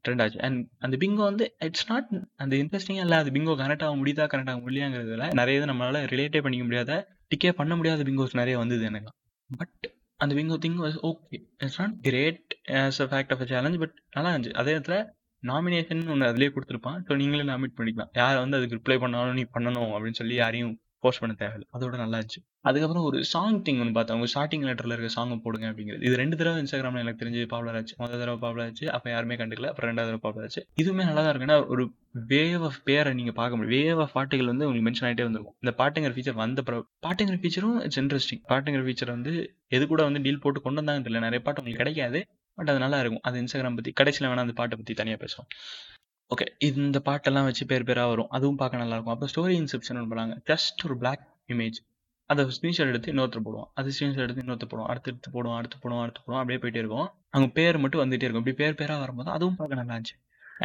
ட்ரெண்ட் ஆச்சு. அண்ட் அந்த பிங்கோ வந்து இட்ஸ் நாட் அந்த இன்ட்ரெஸ்டிங்காக இல்லை அது பிங்கோ கனெக்ட் ஆக முடியுதா கனெக்ட் ஆக முடியாங்கிறதுல நிறைய இது நம்மளால ரிலேட்டே பண்ணிக்க முடியாத டிக்கே பண்ண முடியாத பிங்கோஸ் நிறைய வந்தது எனக்கு. பட் அந்த wing thing was okay it's not great as a fact of a challenge but நல்லா இருந்துச்சு. அதே இடத்துல நாமினேஷன் ஒன்று அதிலே கொடுத்துருப்பான். ஸோ நீங்களே நாமினேட் பண்ணிக்கலாம். யார் வந்து அதுக்கு ரிப்ளை பண்ணாலும் நீ பண்ணணும் அப்படின்னு சொல்லி யாரையும் போஸ்ட் பண்ண தேவையில்லை. அதோட நல்லா இருந்துச்சு. அதுக்கப்புறம் ஒரு சாங் திங் ஒன்று பார்த்தேன். அவங்க ஸ்டார்டிங் லெட்டரில் இருக்க சாங் போடுங்க அப்படிங்கிறது. இது ரெண்டு தடவை இன்ஸ்டாகிராமில் எனக்கு தெரிஞ்சு பாப்புலர் ஆச்சு. முதல் தடவை பாப்புலர் ஆச்சு. அப்போ யாருமே கண்டுக்கல. அப்புறம் ரெண்டாவது தடவை பாப்புலர் ஆச்சு. இதுவுமே நல்லா தான் இருக்குன்னா ஒரு வேவ் ஆஃப் பேரை நீங்கள் பார்க்க முடியும். வேவ் ஆஃப் பாட்டுகள் வந்து உங்களுக்கு மென்ஷன் ஆகிட்டே வந்துருக்கும். இந்த பாட்டுங்கிற ஃபீச்சர் வந்த பிறகு பாட்டுங்கிற ஃபீச்சரும் இட்ஸ் இன்ட்ரெஸ்டிங் பாட்டுங்கிற ஃபீச்சர் வந்து எது கூட வந்து டீல் போட்டு கொண்டு வந்தாங்க தெரியல. நிறைய பாட்டு உங்களுக்கு கிடைக்காது. பட் அது நல்லா இருக்கும். அது இன்ஸ்டாகிராம் பற்றி கடைசியில் வேணால் அந்த பாட்டை பற்றி தனியாக பேசுவோம். ஓகே இந்த பாட்டெல்லாம் வச்சு பேர் பேராக வரும். அதுவும் பார்க்க நல்லா இருக்கும் அப்போ ஸ்டோரி இன்செப்ஷன் பண்ணுறாங்க ஜஸ்ட் ஒரு பிளாக் இமேஜ் அதை ஸ்க்ரீன்ஷாட் எடுத்து இன்னொருத்தர் போடுவோம் அது ஸ்க்ரீன்ஷாட் எடுத்து இன்னொருத்தர் போடுவோம் அடுத்து எடுத்து போடுவோம் அடுத்து போடுவோம் அடுத்து போடுவோம் அப்படியே போயிட்டே இருக்கும். அவங்க பேர் மட்டும் வந்துட்டே இருக்கும். இப்படி பேர் பேராக வரும்போது அதுவும் பார்க்க நல்லா இருந்துச்சு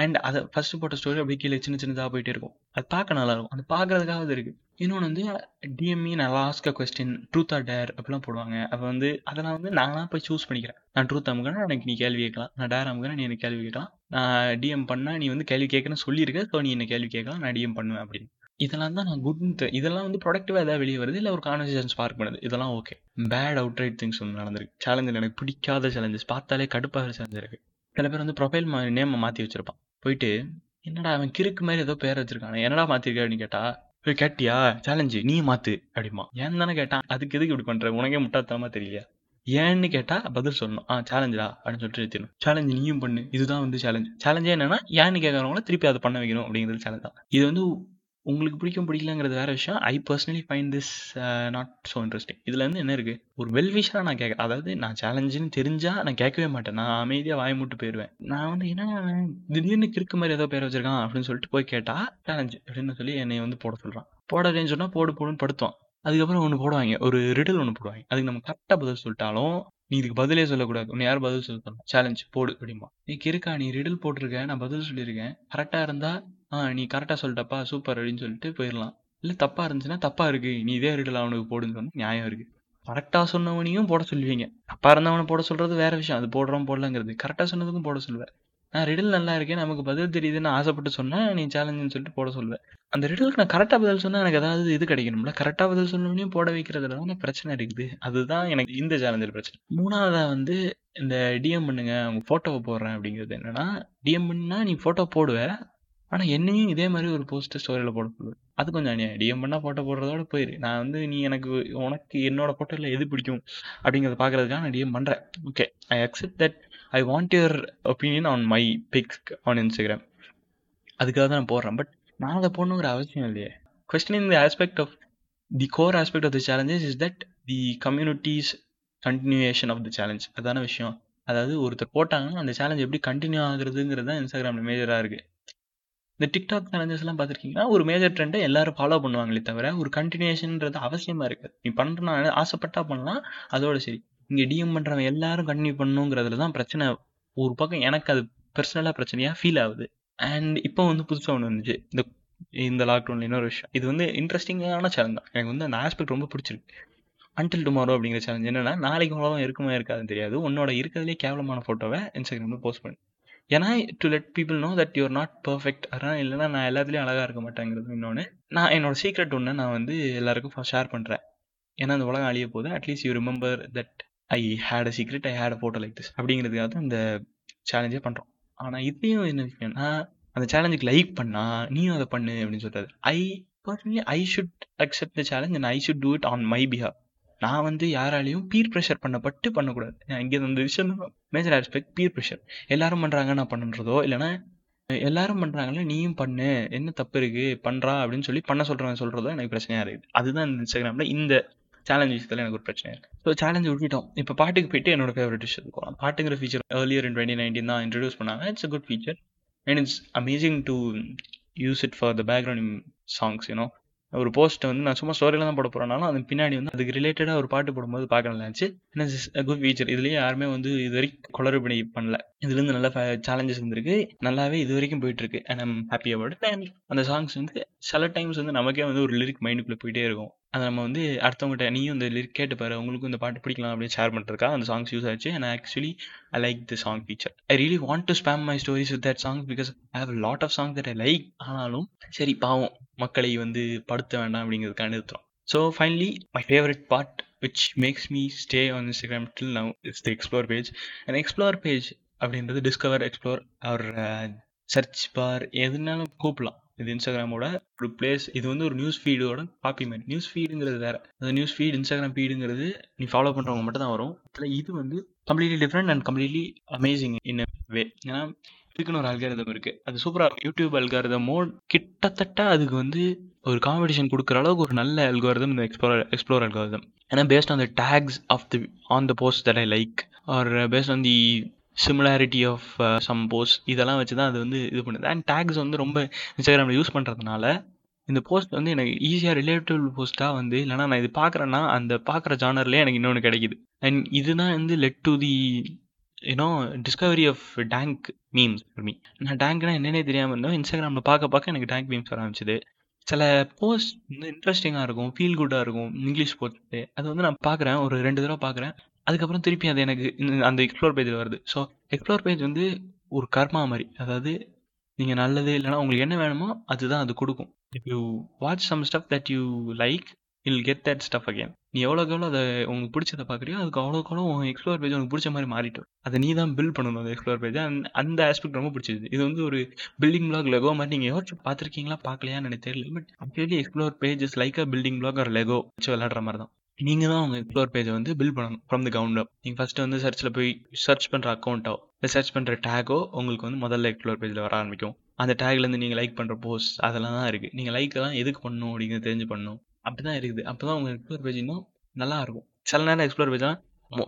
அண்ட் அதை ஃபர்ஸ்ட் போட்ட ஸ்டோரி அப்படியே கீழே சின்ன சின்னதாக போயிட்டே இருக்கும். அது பார்க்க நல்லா இருக்கும் அது பார்க்கறதுக்காக இருக்கு. இன்னொன்று வந்து டிஎம்இ நான் last question truth or dare அப்படிலாம் போடுவாங்க. அப்போ வந்து அதெல்லாம் வந்து நானாக போய் சூஸ் பண்ணிக்கிறேன். நான் ட்ரூத் அமுக்கனா எனக்கு நீ கேள்வி கேட்கலாம். நான் டேர் அமுக்கனா நீ எனக்கு கேள்வி கேட்கலாம். நான் டிஎம் பண்ணால் நீ வந்து கேள்வி கேட்கறேன்னு சொல்லியிருக்க ஸோ நீ என்ன கேள்வி கேட்கலாம் நான் டிஎம் பண்ணுவேன் அப்படின்னு. இதெல்லாம் தான் நான் குட் இதெல்லாம் வந்து ப்ரொடக்டிவாக ஏதாவது வெளியே வருது இல்லை ஒரு கான்வர்சேஷன் ஸ்பார்க் பண்ணுது. இதெல்லாம் okay bad out right things ஒன்று நடந்திருக்கு. சேலஞ்சில் எனக்கு பிடிக்காத சேலஞ்சஸ் பார்த்தாலே கடுப்பாக சேலஞ்ச் இருக்குது சில பேர் வந்து ப்ரொஃபைல் நேமை மாற்றி வச்சிருப்பான். போயிட்டு என்னடா அவன் கிறுக்கு மாதிரி ஏதோ பேர் வச்சிருக்கானே என்னடா மாற்றிருக்க அப்படின்னு கேட்டால் கேட்டியா? சேலஞ்சு நீ மாத்து. அப்படிமா ஏன் தானே கேட்டான்? அதுக்கு எதுக்கு இப்படி பண்ற? உனக்கே முட்டாத்தனமா தெரியலையா? ஏன்னு கேட்டா பதில் சொல்லணும். ஆ சேலஞ்சா அப்படின்னு சொல்லிட்டு நிறுத்தணும் சேலஞ்சு நீயும் பண்ணு. இதுதான் வந்து சேலஞ்ச் சேலஞ்சே என்னன்னா ஏன்னு கேட்கறவங்கள திருப்பி அதை பண்ண வைக்கணும். அப்படிங்கிறது சேலஞ்ச் தான். இது வந்து உங்களுக்கு பிடிக்கும் பிடிக்கலங்கிறது வேற விஷயம். I personally find this not so interesting இதில் இருந்து என்ன இருக்குது ஒரு வெல்விஷராக நான் கேட்க அதாவது நான் சேலஞ்சுன்னு தெரிஞ்சால் நான் கேட்கவே மாட்டேன். நான் அமைதியாக வாய் மூட்டு போயிடுவேன் நான் வந்து என்ன திடீர்னு கிறுக்கு மாதிரி ஏதோ பேர் வச்சிருக்கான் அப்படின்னு சொல்லிட்டு போய் கேட்டால் சேலஞ்ச் அப்படின்னு சொல்லி என்னை வந்து போட சொல்கிறான் போடாதேன்னு சொன்னால் போடு போடுன்னு படுத்துவான். அதுக்கப்புறம் ஒன்று போடுவாங்க. ஒரு ரிடல் ஒன்று போடுவாங்க. அதுக்கு நம்ம கரெக்டாக பதில் சொல்லிட்டாலும் நீ இதுக்கு பதிலே சொல்லக்கூடாது. உன்னை யார் பதில் சொல்லணும் சேலஞ்ச் போடு அப்படிமா நீ கிறுக்கா நீ ரிடல் போட்டிருக்க. நான் பதில் சொல்லியிருக்கேன். கரெக்டாக இருந்தால் ஆ நீ கரெக்டாக சொல்லிட்டப்பா சூப்பர் அப்படின்னு சொல்லிட்டு போயிடலாம் இல்லை தப்பா இருந்துச்சுன்னா தப்பா இருக்கு. நீ இதே ரிடல் அவனுக்கு போடுன்னு சொன்னா நியாயம் இருக்கு. கரெக்டாக சொன்னவனையும் போட சொல்லுவீங்க. தப்பா இருந்தவனை போட சொல்றது வேற விஷயம். அது போடுறோம் போடலங்கிறது. கரெக்டாக சொன்னதுக்கும் போட சொல்லுவேன். நான் ரிடில் நல்லா இருக்கேன் நமக்கு பதில் தெரியுதுன்னு ஆசைப்பட்டு சொன்னேன் நீ சேலஞ்சுன்னு சொல்லிட்டு போட சொல்லுவேன். அந்த ரிடலுக்கு நான் கரெக்டாக பதில் சொன்னால் எனக்கு ஏதாவது இது கிடைக்கணும்ல? கரெக்டாக பதில் சொன்னவனையும் போட வைக்கிறதுல தான் பிரச்சனை இருக்குது. அதுதான் எனக்கு இந்த சேலஞ்சில் பிரச்சனை. மூணாவதாக வந்து இந்த டிஎம் பண்ணுங்க அவங்க ஃபோட்டோவை போடுறேன் அப்படிங்கிறது என்னன்னா டிஎம் பண்ணால் நீ ஃபோட்டோ போடுவ ஆனால் என்னையும் இதே மாதிரி ஒரு போஸ்ட் ஸ்டோரியில் போட சொல்லுவேன் அது கொஞ்சம் அநியாயம். டிஎம் பண்ணால் போட்டோ போடுறதோட போயிரு. நான் வந்து நீ எனக்கு உனக்கு என்னோட ஃபோட்டோவில் எது பிடிக்கும்? அப்படிங்கிறத பார்க்கறதுக்காக நான் டிஎம் பண்ணுறேன் okay I accept that I want your opinion on my pics on Instagram அதுக்காக தான் நான் போடுறேன். பட் நான் அதை போடணுங்கிற அவசியம் இல்லையே. Question the aspect of the core aspect of the challenges is that the community's continuation of the challenge அதான விஷயம். அதாவது ஒருத்தர் போட்டாங்கன்னா அந்த சேலஞ்ச் எப்படி கண்டினியூ ஆகுறதுங்கிறது தான் இன்ஸ்டாகிராமில் மேஜராக இருக்குது இந்த டிக்டாக் சேலஞ்சஸ்லாம் பார்த்துருக்கீங்கன்னா ஒரு மேஜர் ட்ரெண்டை எல்லாரும் ஃபாலோ பண்ணுவாங்களே தவிர ஒரு கண்டினியூஷன்ன்றது அவசியமாக இருக்குது. நீ பண்ணுறனா ஆசைப்பட்டா பண்ணலாம். அதோட சரி. இங்கே டிஎம் பண்ணுறவங்க எல்லாரும் கண்டினியூ பண்ணுங்கிறதுல தான் பிரச்சனை. ஒரு பக்கம் எனக்கு அது பர்சனலாக பிரச்சனையாக ஃபீல் ஆகுது. அண்ட் இப்போ வந்து புதுசாக ஒன்று வந்துச்சு. இந்த இந்த லாக்டவுனில் இன்னொரு விஷயம். இது வந்து இன்ட்ரெஸ்டிங்கான சேலஞ்ச் தான். எனக்கு வந்து அந்த ஆஸ்பெக்ட் ரொம்ப பிடிச்சிருக்கு. அன்டில் டுமாரோ அப்படிங்கிற சேலஞ்ச் என்னன்னா நாளைக்கு உலகம் இருக்குமா இருக்காதுன்னு தெரியாது. உன்னோட இருக்கிறதுலே கேவலமான ஃபோட்டோவை இன்ஸ்டாகிராமில் போஸ்ட் பண்ணு. ஏன்னா to let people know that you're not perfect அதனால் இல்லைனா நான் எல்லாத்துலேயும் அழகாக இருக்க மாட்டேங்கிறது இன்னொன்று நான் என்னோட சீக்ரெட் ஒன்று நான் வந்து எல்லாருக்கும் ஷேர் பண்ணுறேன் ஏன்னா அந்த உலகம் அழிய போது at least you remember that I had a secret I had a photo like this அப்படிங்கிறதுக்காக தான் இந்த சேலஞ்சே பண்ணுறோம் ஆனால் இதையும் என்ன விஷயம்னா அந்த சேலஞ்சுக்கு லைக் பண்ணா நீயும் அதை பண்ணு அப்படின்னு சொல்கிறது I personally I should accept the challenge and I should do it on my behalf நான் வந்து யாராலையும் பீர் ப்ரெஷர் பண்ணப்பட்டு பண்ணக்கூடாது. இங்கே இந்த விஷயம் மேஜர் ஆஸ்பெக்ட் பீர் ப்ரெஷர் எல்லாரும் பண்ணுறாங்க நான் பண்ணுறதோ இல்லைனா எல்லாரும் பண்ணுறாங்களே நீயும் பண்ணு. என்ன தப்பு இருக்குது பண்ணுறா அப்படின்னு சொல்லி பண்ண சொல்கிறவங்க சொல்கிறதோ எனக்கு பிரச்சனையாக இருக்குது. அதுதான் இந்த இன்ஸ்டாகிராமில் இந்த சேலஞ்ச் விஷயத்தில் எனக்கு ஒரு பிரச்சனை இருக்குது ஸோ சேலஞ்ச் விட்டுட்டோம். இப்போ பாட்டுக்கு போயிட்டு என்னோட ஃபேவரட் விஷயம் போகலாம். பாட்டுங்கிற feature earlier in twenty nineteen தான் இன்ட்ரடியூஸ் பண்ணாங்க. It's a good feature and it's amazing to use it for the background songs you know ஒரு போஸ்ட்டை வந்து நான் சும்மா ஸ்டோரியில் தான் போட போகிறனாலும் அது பின்னாடி வந்து அதுக்கு ரிலேட்டடாக ஒரு பாட்டு போடும்போது பார்க்கலாம் நினச்சி என்ன குட் ஃபீச்சர் இதுலேயும் யாருமே வந்து இது வரைக்கும் குளறுபடி பண்ணல. இதுலேருந்து நல்ல சேலஞ்சஸ் வந்திருக்கு. நல்லாவே இது வரைக்கும் போயிட்டு இருக்கு and I'm happy about and அந்த சாங்ஸ் வந்து சில டைம்ஸ் வந்து நமக்கே வந்து ஒரு லிரிக் மைண்டுக்குள்ளே போயிட்டே இருக்கும். அதை நம்ம வந்து அடுத்தவங்ககிட்ட நீயும் இந்த லிரிக் கேட்டு பாரு உங்களுக்கும் இந்த பாட்டு பிடிக்கலாம் அப்படின்னு ஷேர் பண்ணிருக்கா அந்த சாங்ஸ் யூஸ் ஆச்சு and actually I like the song feature I really want to spam my stories with that song because I have lot of song that I like ஆனாலும் சரி பாவம். மக்களை வந்து படுத்த வேண்டாம் அப்படிங்கிறதுக்காக நிறுத்துறோம். So finally my favourite part which makes me stay on Instagram till now it's the explore page and explore page அப்படின்றது discover explore our search bar எதுனாலும் கூப்பிடலாம். இது இன்ஸ்டாகிராமோட ஒரு பிளேஸ் இது வந்து ஒரு நியூஸ் ஃபீடோட காப்பி மாதிரி நியூஸ் ஃபீடுங்கிறது வேற. அந்த நியூஸ் ஃபீட் இன்ஸ்டாகிராம் ஃபீடுங்கிறது நீ ஃபாலோ பண்ணுறவங்க மட்டும் தான் வரும். அதில் இது வந்து completely different and completely amazing in way ஏன்னா இதுக்குன்னு ஒரு அல்காரதம் இருக்குது அது சூப்பராக இருக்கும். யூடியூப் அல்காரிதமோ கிட்டத்தட்ட அதுக்கு வந்து ஒரு காம்படிஷன் கொடுக்குற அளவுக்கு ஒரு நல்ல அல்காரதம் இந்த எக்ஸ்ப்ளோர் எக்ஸ்ப்ளோர் அல்காரதம் ஏன்னா based on the tags of the on the post that I like or based on the similarity of some post இதெல்லாம் வச்சு தான் அது வந்து இது பண்ணுது. அண்ட் டேக்ஸ் வந்து ரொம்ப இன்ஸ்டாகிராமில் யூஸ் பண்ணுறதுனால இந்த போஸ்ட் வந்து எனக்கு ஈஸியாக ரிலேட்டிவ் போஸ்ட்டாக வந்து இல்லைனா நான் இது பார்க்குறேன்னா அந்த பார்க்குற ஜானர்லேயே எனக்கு இன்னொன்று கிடைக்குது. அண்ட் இதுதான் வந்து led to the you know discovery of dank memes me நான் டேங்க்னா என்னென்னே தெரியாமல் இருந்தோம் இன்ஸ்டாகிராமில் பார்க்க பார்க்க எனக்கு டேங்க் மீம்ஸ் வர ஆரம்பிச்சிது. சில போஸ்ட் வந்து இன்ட்ரெஸ்டிங்காக இருக்கும் ஃபீல் குட்டாக இருக்கும் இங்கிலீஷ் போஸ்ட்டு அது வந்து நான் பார்க்குறேன் ஒரு ரெண்டு தடவை பார்க்குறேன். அதுக்கப்புறம் திருப்பி அது எனக்கு அந்த எக்ஸ்ப்ளோர் பேஜில் வருது. ஸோ எக்ஸ்ப்ளோர் பேஜ் வந்து ஒரு கர்மா மாதிரி. அதாவது நீங்கள் நல்லது இல்லைனா உங்களுக்கு என்ன வேணுமோ அதுதான் அது கொடுக்கும். If you watch some stuff that you like I'll get that stuff again நீ எவ்வளோக்கு எவ்வளோ அதை உங்களுக்கு பிடிச்சதை பார்க்குறியோ அதுக்கு அவ்வளோக்கு அவ்வளோ உங்கள் எக்ஸ்ப்ளோர் பேஜ் உனக்கு பிடிச்ச மாதிரி மாறிட்டு அதை நீ தான் பில்ட் பண்ணணும் அந்த எக்ஸ்ப்ளோர் பேஜ் அந்த ஆஸ்பெக்ட் ரொம்ப பிடிச்சது. இது வந்து ஒரு பில்டிங் பிளாக் லெகோ மாதிரி. நீங்கள் யோசிச்சு பார்த்துருக்கீங்களா பார்க்கலையான்னு எனக்கு தெரியல. But actually explore page is like a building block ஒரு லெகோ வச்சு விளாடுற மாதிரி தான். நீங்கள் தான் உங்கள் எக்ஸ்ப்ளோர் பேஜை வந்து பில்ட் பண்ணணும் ஃப்ரம் த கவுண்ட் அப் நீங்கள் ஃபஸ்ட்டு வந்து சர்ச்சில் போய் சர்ச் பண்ணுற அக்கௌண்ட்டோ இல்லை சர்ச் பண்ணுற டேகோ உங்களுக்கு வந்து முதல்ல எக்ஸ்ப்ளோர் பேஜில் வர ஆரம்பிக்கும். அந்த டேக்லேருந்து நீங்கள் லைக் பண்ணுற போஸ்ட் அதெல்லாம் தான் இருக்குது நீங்கள் லைக்கெல்லாம் எதுக்கு பண்ணணும் அப்படிங்கிறது தெரிஞ்சு பண்ணணும் அப்படி தான் இருக்குது. அப்போ தான் உங்கள் எக்ஸ்ப்ளோர் பேஜ் இன்னும் நல்லா இருக்கும். சில நேரம் எக்ஸ்ப்ளோர் பேஜ்லாம்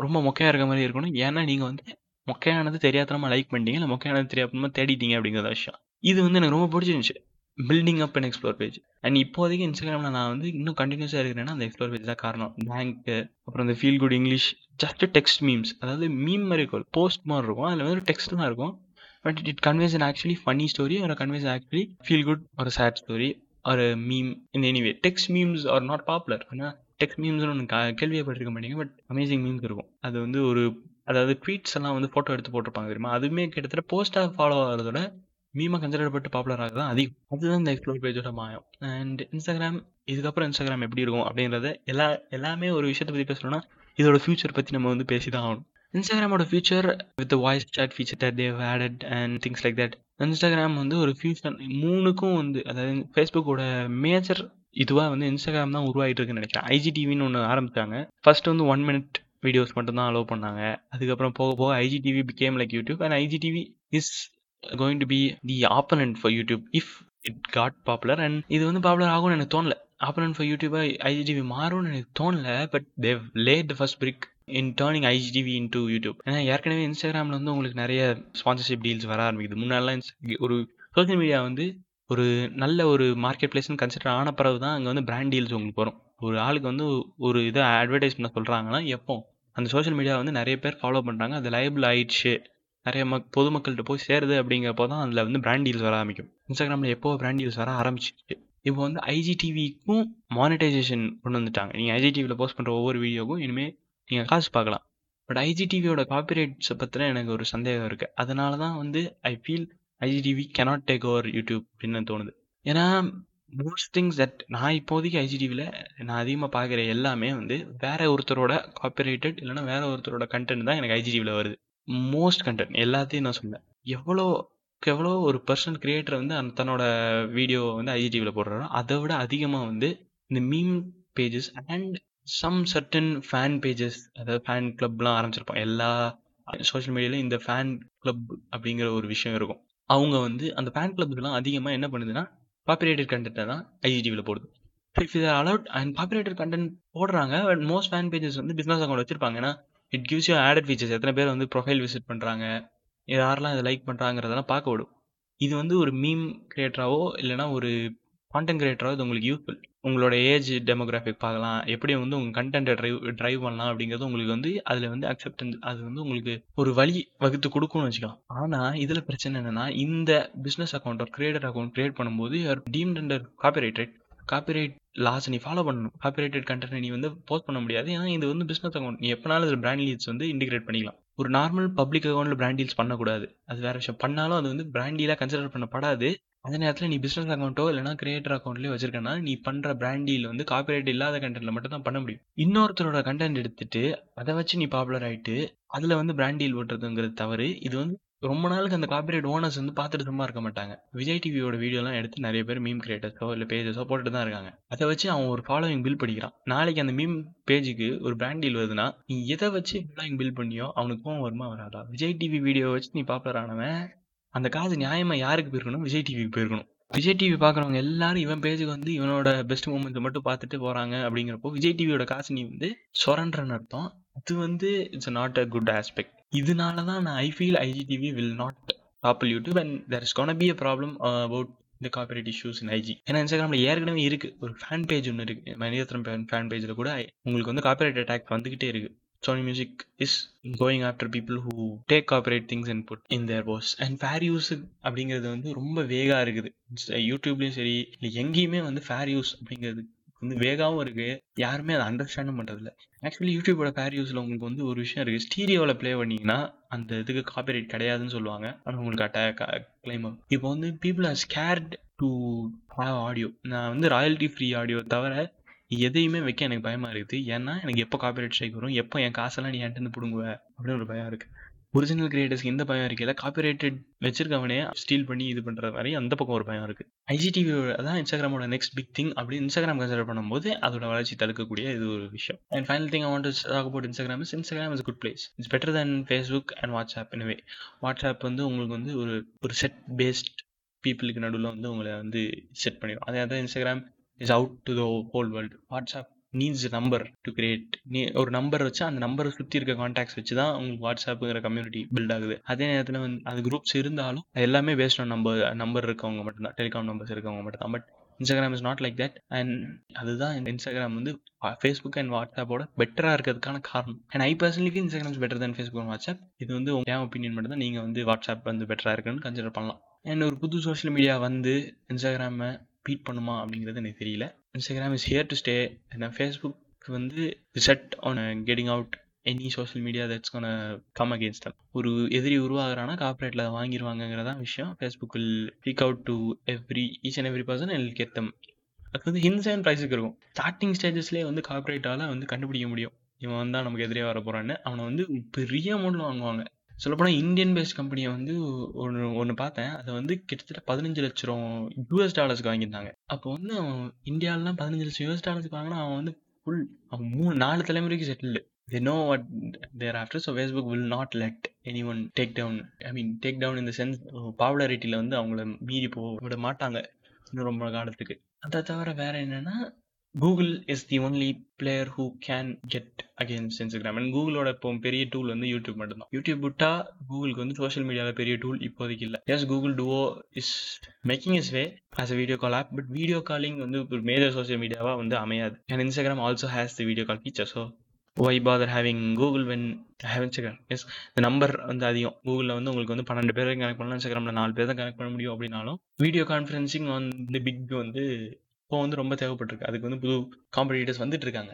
ரொம்ப மொக்கையாக இருக்க மாதிரி இருக்கணும். ஏன்னா நீங்கள் வந்து மொக்கையானது தெரியாதனமாக லைக் பண்ணிட்டீங்க இல்லை மொக்கையானது தெரியாதனமா தேடிட்டீங்க அப்படிங்கிற விஷயம். இது வந்து எனக்கு ரொம்ப பிடிச்சிருந்துச்சு. Building up and explore page and இப்போதைக்கு இன்ஸ்டாகிராமில் நான் வந்து இன்னும் கண்டினியூஸாக இருக்கிறேன்னா அந்த எக்ஸ்ப்ளோர் பேஜ் தான் காரணம். பேங்க்கு அப்புறம் இந்த feel good English just text memes அதாவது மீம் மாதிரி இருக்கும். போஸ்ட் மாதிரி இருக்கும். அதில் வந்து டெக்ஸ்ட் தான் இருக்கும். But it conveys an actually funny story ஒரு கன்வேஸ் ஆக்சுவலி ஃபீல் குட் ஒரு சேட் ஸ்டோரி ஒரு meme in anyway text memes are not popular ஆனால் டெக்ஸ்ட் மீம்ஸ்னு ஒன்று கேள்விப்பட்டிருக்க மாட்டீங்க பட் அமேசிங் மீம்ஸ் இருக்கும். அது வந்து ஒரு அதாவது ட்வீட்ஸ் எல்லாம் வந்து ஃபோட்டோ எடுத்து போட்டிருப்பாங்க தெரியுமா? அதுவுமே கிட்டத்தட்ட போஸ்ட்டாக ஃபாலோ ஆகிறதோட மீமாக கன்சிடர் பட்டு பாப்புலர் ஆகுது தான் அதிகம் அதுதான் இந்த எக்ஸ்ப்ளோர் பேஜோட மாயம். அண்ட் இன்ஸ்டாகிராம் இதுக்கப்புறம் இன்ஸ்டாகிராம் எப்படி இருக்கும் அப்படின்றத எல்லா எல்லாமே ஒரு விஷயத்தை பற்றி பேசணும்னா இதோட ஃபியூச்சர் பற்றி நம்ம வந்து பேசி தான் ஆகணும் இன்ஸ்டாகிராமோட future with voice chat feature that they've added and things like that Instagram வந்து ஒரு ஃபியூச்சர் மூணுக்கும் வந்து அதாவது ஃபேஸ்புக்கோட மேஜர் இதுவாக வந்து இன்ஸ்டாகிராம் தான் உருவாகிட்டு இருக்குன்னு நினைக்கிறேன் ஐஜிடிவின்னு ஒன்று ஆரம்பித்தாங்க ஃபர்ஸ்ட் வந்து ஒன் மினிட் வீடியோஸ் மட்டும் தான் அலோவ் பண்ணாங்க. அதுக்கப்புறம் போக போக IGTV became like YouTube and IGTV is going to be the opponent for YouTube if it got popular and இது வந்து பாப்புலர் ஆகும்னு எனக்கு தோணல. ஆப்பனண்ட் ஃபார் யூடியூபாக ஐஜிடிவி மாறும்னு எனக்கு தோணல but they've laid the first brick in turning IGTV into YouTube ஏன்னா ஏற்கனவே இன்ஸ்டாகிராமில் வந்து உங்களுக்கு நிறைய ஸ்பான்சர்ஷிப் டீல்ஸ் வர ஆரம்பிக்குது. முன்னாடிலாம் ஒரு சோஷியல் மீடியா வந்து ஒரு நல்ல ஒரு மார்க்கெட் பிளேஸ்னு கன்சிடர் ஆன பிறகு தான் அங்கே வந்து பிராண்ட் டீல்ஸ் உங்களுக்கு வரும். ஒரு ஆளுக்கு வந்து ஒரு இதை அட்வர்டைஸ் பண்ண சொல்கிறாங்கன்னா எப்போ? அந்த சோஷியல் மீடியா வந்து நிறைய பேர் ஃபாலோ பண்ணுறாங்க அது லைபிள் ஆயிடுச்சு. நிறைய மக் பொதுமக்கள்கிட்ட போய் சேருது அப்படிங்கிறப்போ தான் அதில் வந்து பிராண்ட் டீல்ஸ் வர ஆரம்பிக்கும். இன்ஸ்டாகிராமில் எப்போ பிராண்ட் டீல்ஸ் வர ஆரம்பிச்சிச்சு இப்போ வந்து ஐஜிடிவிக்கும் மானிட்டைசேஷன் கொண்டு வந்துட்டாங்க. நீங்கள் ஐஜிடிவியில் போஸ்ட் பண்ணுற ஒவ்வொரு வீடியோக்கும் இனிமேல் நீங்கள் காசு பார்க்கலாம். பட் ஐஜிடிவியோட காப்பிரைட்ஸை பற்றின எனக்கு ஒரு சந்தேகம் இருக்குது அதனால தான் வந்து I feel IGTV cannot take over YouTube அப்படின்னு தோணுது. ஏன்னா மோஸ்ட் திங்ஸ் தட் நான் இப்போதைக்கு ஐஜிடிவியில் நான் அதிகமாக பார்க்குற எல்லாமே வந்து வேற ஒருத்தரோட காப்பிரைட்டட் இல்லைன்னா வேற ஒருத்தரோட கண்டென்ட் தான் எனக்கு ஐஜிடிவியில் வருது. மோஸ்ட் கண்டென்ட் எல்லாத்தையும் நான் சொன்னேன். எவ்வளோ எவ்வளோ ஒரு பர்சன் கிரியேட்டர் வந்து அந்த தன்னோட வீடியோ வந்து ஐஜிடிவியில் போடுறாரோ அதை விட அதிகமாக வந்து இந்த meme pages and some certain fan pages அதாவது ஃபேன் கிளப்லாம் ஆரம்பிச்சிருப்போம் எல்லா சோஷியல் மீடியாலையும் இந்த ஃபேன் கிளப் அப்படிங்கிற ஒரு விஷயம் இருக்கும். அவங்க வந்து அந்த ஃபேன் கிளப்ஸ்லாம் அதிகமாக என்ன பண்ணுதுன்னா பாப்புலேட்டட் கண்டென்ட்டை தான் ஐஜிடிவியில் போடுது. இஃப் இது அலவுட் அண்ட் பாப்புலேட்டட் கண்டென்ட் போடுறாங்க பட் மோஸ்ட் ஃபேன் பேஜஸ் வந்து பிஸ்னஸ் அக்கௌண்ட் வச்சிருப்பாங்க. ஏன்னா it gives you added features எத்தனை பேர் வந்து ப்ரொஃபைல் விசிட் பண்ணுறாங்க யாரெல்லாம் இதை லைக் பண்ணுறாங்கிறதெல்லாம் பார்க்க விடும். இது வந்து ஒரு மீம் கிரியேட்டராகவோ இல்லைன்னா ஒரு கான்டென்ட் கிரியேட்டராக இது உங்களுக்கு யூஸ்ஃபுல் உங்களோட ஏஜ் டெமோகிராஃபிக் பார்க்கலாம். எப்படி வந்து உங்கள் கண்டென்ட்டை ட்ரைவ் ட்ரைவ் பண்ணலாம் அப்படிங்கிறது உங்களுக்கு வந்து அதில் வந்து அக்செப்டன்ஸ் அது வந்து உங்களுக்கு ஒரு வழி வகுத்து கொடுக்கும்னு வச்சுக்கலாம். ஆனால் இதில் பிரச்சனை என்னென்னா இந்த பிஸ்னஸ் அக்கௌண்ட் ஒரு கிரியேட்டர் அக்கௌண்ட் கிரியேட் பண்ணும்போது deemed under copyright copyright laws நீ ஃபாலோ பண்ணணும். காப்பிரைட்டட் கண்டென்ட் நீ வந்து போஸ்ட் பண்ண முடியாது. ஏன்னா இது வந்து பிஸ்னஸ் அக்கௌண்ட் நீ எப்பனாலும் அதில் பிராண்ட் லீட்ஸ் வந்து இன்டிகிரேட் பண்ணிக்கலாம். ஒரு நார்மல் பப்ளிக் அக்கௌண்ட்டில் பிராண்ட் டீல்ஸ் பண்ணக்கூடாது. அது வேற விஷயம். பண்ணாலும் அது வந்து பிராண்ட் டீலாக கன்சிடர் பண்ணப்படாது. அதே நேரத்தில் நீ பிஸ்னஸ் அக்கௌண்ட்டோ இல்லைனா கிரியேட்டர் அக்கௌண்ட்லேயே வச்சிருக்கனா நீ பண்ணுற பிராண்ட் டீல் வந்து காப்பிரைட் இல்லாத கண்டென்ட்ல மட்டும் தான் பண்ண முடியும். இன்னொருத்தரோட கண்டென்ட் எடுத்துட்டு அதை வச்சு நீ பாப்புலர் ஆயிட்டு அதில் வந்து பிராண்ட் டீல் ஓட்டுறதுங்கிறது தவறு. இது வந்து ரொம்ப நாளுக்கு அந்த காப்பிரைட் ஓனர்ஸ் வந்து பார்த்துட்டு சும்மா இருக்க மாட்டாங்க. விஜய் டிவியோட வீடியோலாம் எடுத்து நிறைய பேர் மீம் கிரியேட்டர்ஸோ இல்லை பேஜஸோ போட்டுட்டு தான் இருக்காங்க. அதை வச்சு அவன் ஒரு ஃபாலோவிங் பில் படிக்கிறான் நாளைக்கு அந்த மீம் பேஜுக்கு ஒரு பிராண்ட் டீல் வருதுன்னா நீ எதை வச்சு ஃபாலோவிங் பில் பண்ணியோ அவனுக்கு கோவம் வருமா வராதா? விஜய் டிவி வீடியோ வச்சு நீ பாப்புலர் ஆனவன் அந்த காசு நியாயமா யாருக்கு போயிருக்கணும்? விஜய் டிவிக்கு போயிருக்கணும். விஜய் டிவி பார்க்குறவங்க எல்லாரும் இவன் பேஜுக்கு வந்து இவனோட பெஸ்ட் மூமெண்ட்ஸை மட்டும் பார்த்துட்டு போறாங்க அப்படிங்கிறப்போ விஜய் டிவியோட காசு நீ வந்து சொரன்றன்னு அர்த்தம். அது வந்து it's not a good aspect இதனால தான் நான் I feel IGTV will not topple YouTube and there is gonna be a problem about இந்த காப்பிரைட் இஷ்யூஸ் இன் ஐஜி ஏன்னா இன்ஸ்டாகிராமில் ஏற்கனவே இருக்கு. ஒரு ஃபேன் பேஜ் ஒன்று இருக்கு. மணிரத்னம் ஃபேன் பேஜில் கூட உங்களுக்கு வந்து காப்பிரைட் அட்டாக் வந்துகிட்டே இருக்கு. Sony Music is going after people who take copyright things and put in their posts and fair use அப்படிங்கிறது வந்து ரொம்ப வேகா இருக்குது. யூடியூப்லயும் சரி இல்லை எங்கேயுமே வந்து ஃபேர் யூஸ் அப்படிங்கிறது வந்து வேகாவும் இருக்கு. யாருமே அதை அண்டர்ஸ்டாண்டும் பண்ணுறதில்ல ஆக்சுவலி யூடியூபோட ஃபேர் யூஸில் உங்களுக்கு வந்து ஒரு விஷயம் இருக்குது ஸ்டீரியோவில் ப்ளே பண்ணிங்கன்னா அந்த இதுக்கு காப்பிரைட் கிடையாதுன்னு சொல்லுவாங்க. ஆனால் உங்களுக்கு அட்டாக் கிளைம் ஆகும் இப்போ வந்து people are scared to have audio non வந்து ராயல்ட்டி ஃப்ரீ ஆடியோ தவிர எதையுமே வைக்க எனக்கு பயமாக இருக்குது. ஏன்னா எனக்கு எப்போ காப்பிரைட் ஸ்ட்ரைக் வரும்? எப்போ என் காசெல்லாம் நீ என்கிட்ட பிடுங்குவ? அப்படின்னு ஒரு பயம் இருக்குது ஒரிஜினல் கிரியேட்டர்ஸ்க்கு இந்த பயம் இருக்கல காப்பிரைட்டட் வச்சிருக்கவனே ஸ்டீல் பண்ணி இது பண்ற மாதிரி அந்த பக்கம் ஒரு பயம் இருக்கு. ஐஜிடிவி அதான் இன்ஸ்டாகிராமோட நெக்ஸ்ட் பிக் திங் அப்படி இன்ஸ்டாகிராம் கன்சிடர் பண்ணும்போது அதோட வளர்ச்சி தடுக்கக்கூடிய இது ஒரு விஷயம். And final thing I want talk about Instagram is Instagram is good place it's better than Facebook and WhatsApp எனவே வாட்ஸ்அப் வந்து உங்களுக்கு வந்து ஒரு ஒரு செட் பேஸ்ட் பீப்புளுக்கு நடுவில் வந்து உங்களை வந்து செட் பண்ணிடும். அதே தான் Instagram is out to the whole world WhatsApp needs number to create நீ ஒரு நம்பர் வச்சு அந்த நம்பரை சுற்றி இருக்க காண்டாக்ட்ஸ் வச்சு தான் உங்களுக்கு வாட்ஸ்அப்புங்கிற கம்யூனிட்டி பில்ட் ஆகுது. அதே நேரத்தில் வந்து அது குரூப்ஸ் இருந்தாலும் அது எல்லாமே பேஸ்ட் ஆன் நம்பர் நம்பர் இருக்கவங்க மட்டும்தான். டெலிகாம் நம்பர்ஸ் இருக்கவங்க மட்டும் தான் but Instagram is not like that and அதுதான் இந்த இன்ஸ்டாகிராம் வந்து ஃபேஸ்புக் அண்ட் வாட்ஸ்அப்போட பெட்டராக இருக்கிறதுக்கான காரணம். And I personally Instagram better than Facebook and WhatsApp இது வந்து என் ஒப்பீனியன் மட்டும் தான் நீங்கள் வந்து வாட்ஸ்அப் வந்து பெட்டராக இருக்குன்னு கன்சிடர் பண்ணலாம். அண்ட் ஒரு புது சோஷியல் மீடியா வந்து இன்ஸ்டாகிராமை பீட் பண்ணுமா அப்படிங்கிறது எனக்கு தெரியல. Instagram is here to stay நான் ஃபேஸ்புக் வந்து set on getting out any social media that's gonna come against ஒரு எதிரி உருவாகிறானா கார்பரேட்டில் அதை வாங்கிடுவாங்கங்கிறதான் விஷயம். Facebook will speak out to every each and every person and get them அது வந்து ஹின்ஸ் அண்ட் ப்ரைஸுக்கு இருக்கும். ஸ்டார்டிங் ஸ்டேஜஸ்லேயே வந்து கார்பரேட்டால் வந்து கண்டுபிடிக்க முடியும். இவன் வந்தால் நமக்கு எதிரே வர போகிறான்னு அவனை வந்து பெரிய அமௌண்ட்டில் வாங்குவாங்க. சொல்லப்போனால் இந்தியன் பேஸ்ட் கம்பெனியை வந்து ஒன்று ஒன்று பார்த்தேன். அதை வந்து கிட்டத்தட்ட பதினஞ்சு லட்சம் யூஎஸ் டாலர்ஸ்க்கு வாங்கியிருந்தாங்க. அப்போ வந்து அவன் இந்தியாவிலாம் பதினஞ்சு லட்சம் யூஎஸ் டாலர்ஸ்க்கு வாங்கினா அவன் வந்து ஃபுல் அவன் மூணு நாலு தலைமுறைக்கு settled they know what they're after so facebook will not let anyone take down i mean take down in the sense பாப்புலாரிட்டியில் வந்து அவங்கள மீறி போக விட மாட்டாங்க. இன்னும் ரொம்ப காலத்துக்கு. அதை தவிர வேற என்னன்னா Google is the only player who can get against Instagram and கூகுளோட இப்போ பெரிய டூல் வந்து யூடியூப் மட்டும்தான். யூடியூப் விட்டா கூகுளுக்கு வந்து சோஷியல் மீடியாவில் பெரிய டூல் இப்போதைக்கு இல்லை. Yes Google Duo is making is way as a video call app but video calling வந்து ஒரு மேஜர் சோஷியல் மீடியாவாக வந்து அமையாது. And Instagram also has the video call feature so why bother having Google when have Instagram yes இந்த number வந்து அதிகம். கூகுளில் வந்து உங்களுக்கு வந்து பன்னெண்டு பேர் கனெக்ட் பண்ணலாம். இன்ஸ்டாகிராமில் நாலு பேர் தான் கனெக்ட் பண்ண முடியும் அப்படின்னாலும் வீடியோ கான்ஃபரன்சிங் வந்து பிக் வந்து இப்போ வந்து ரொம்ப தேவைப்பட்டிருக்கு. அதுக்கு வந்து புது காம்படிட்டர்ஸ் வந்துட்டு இருக்காங்க.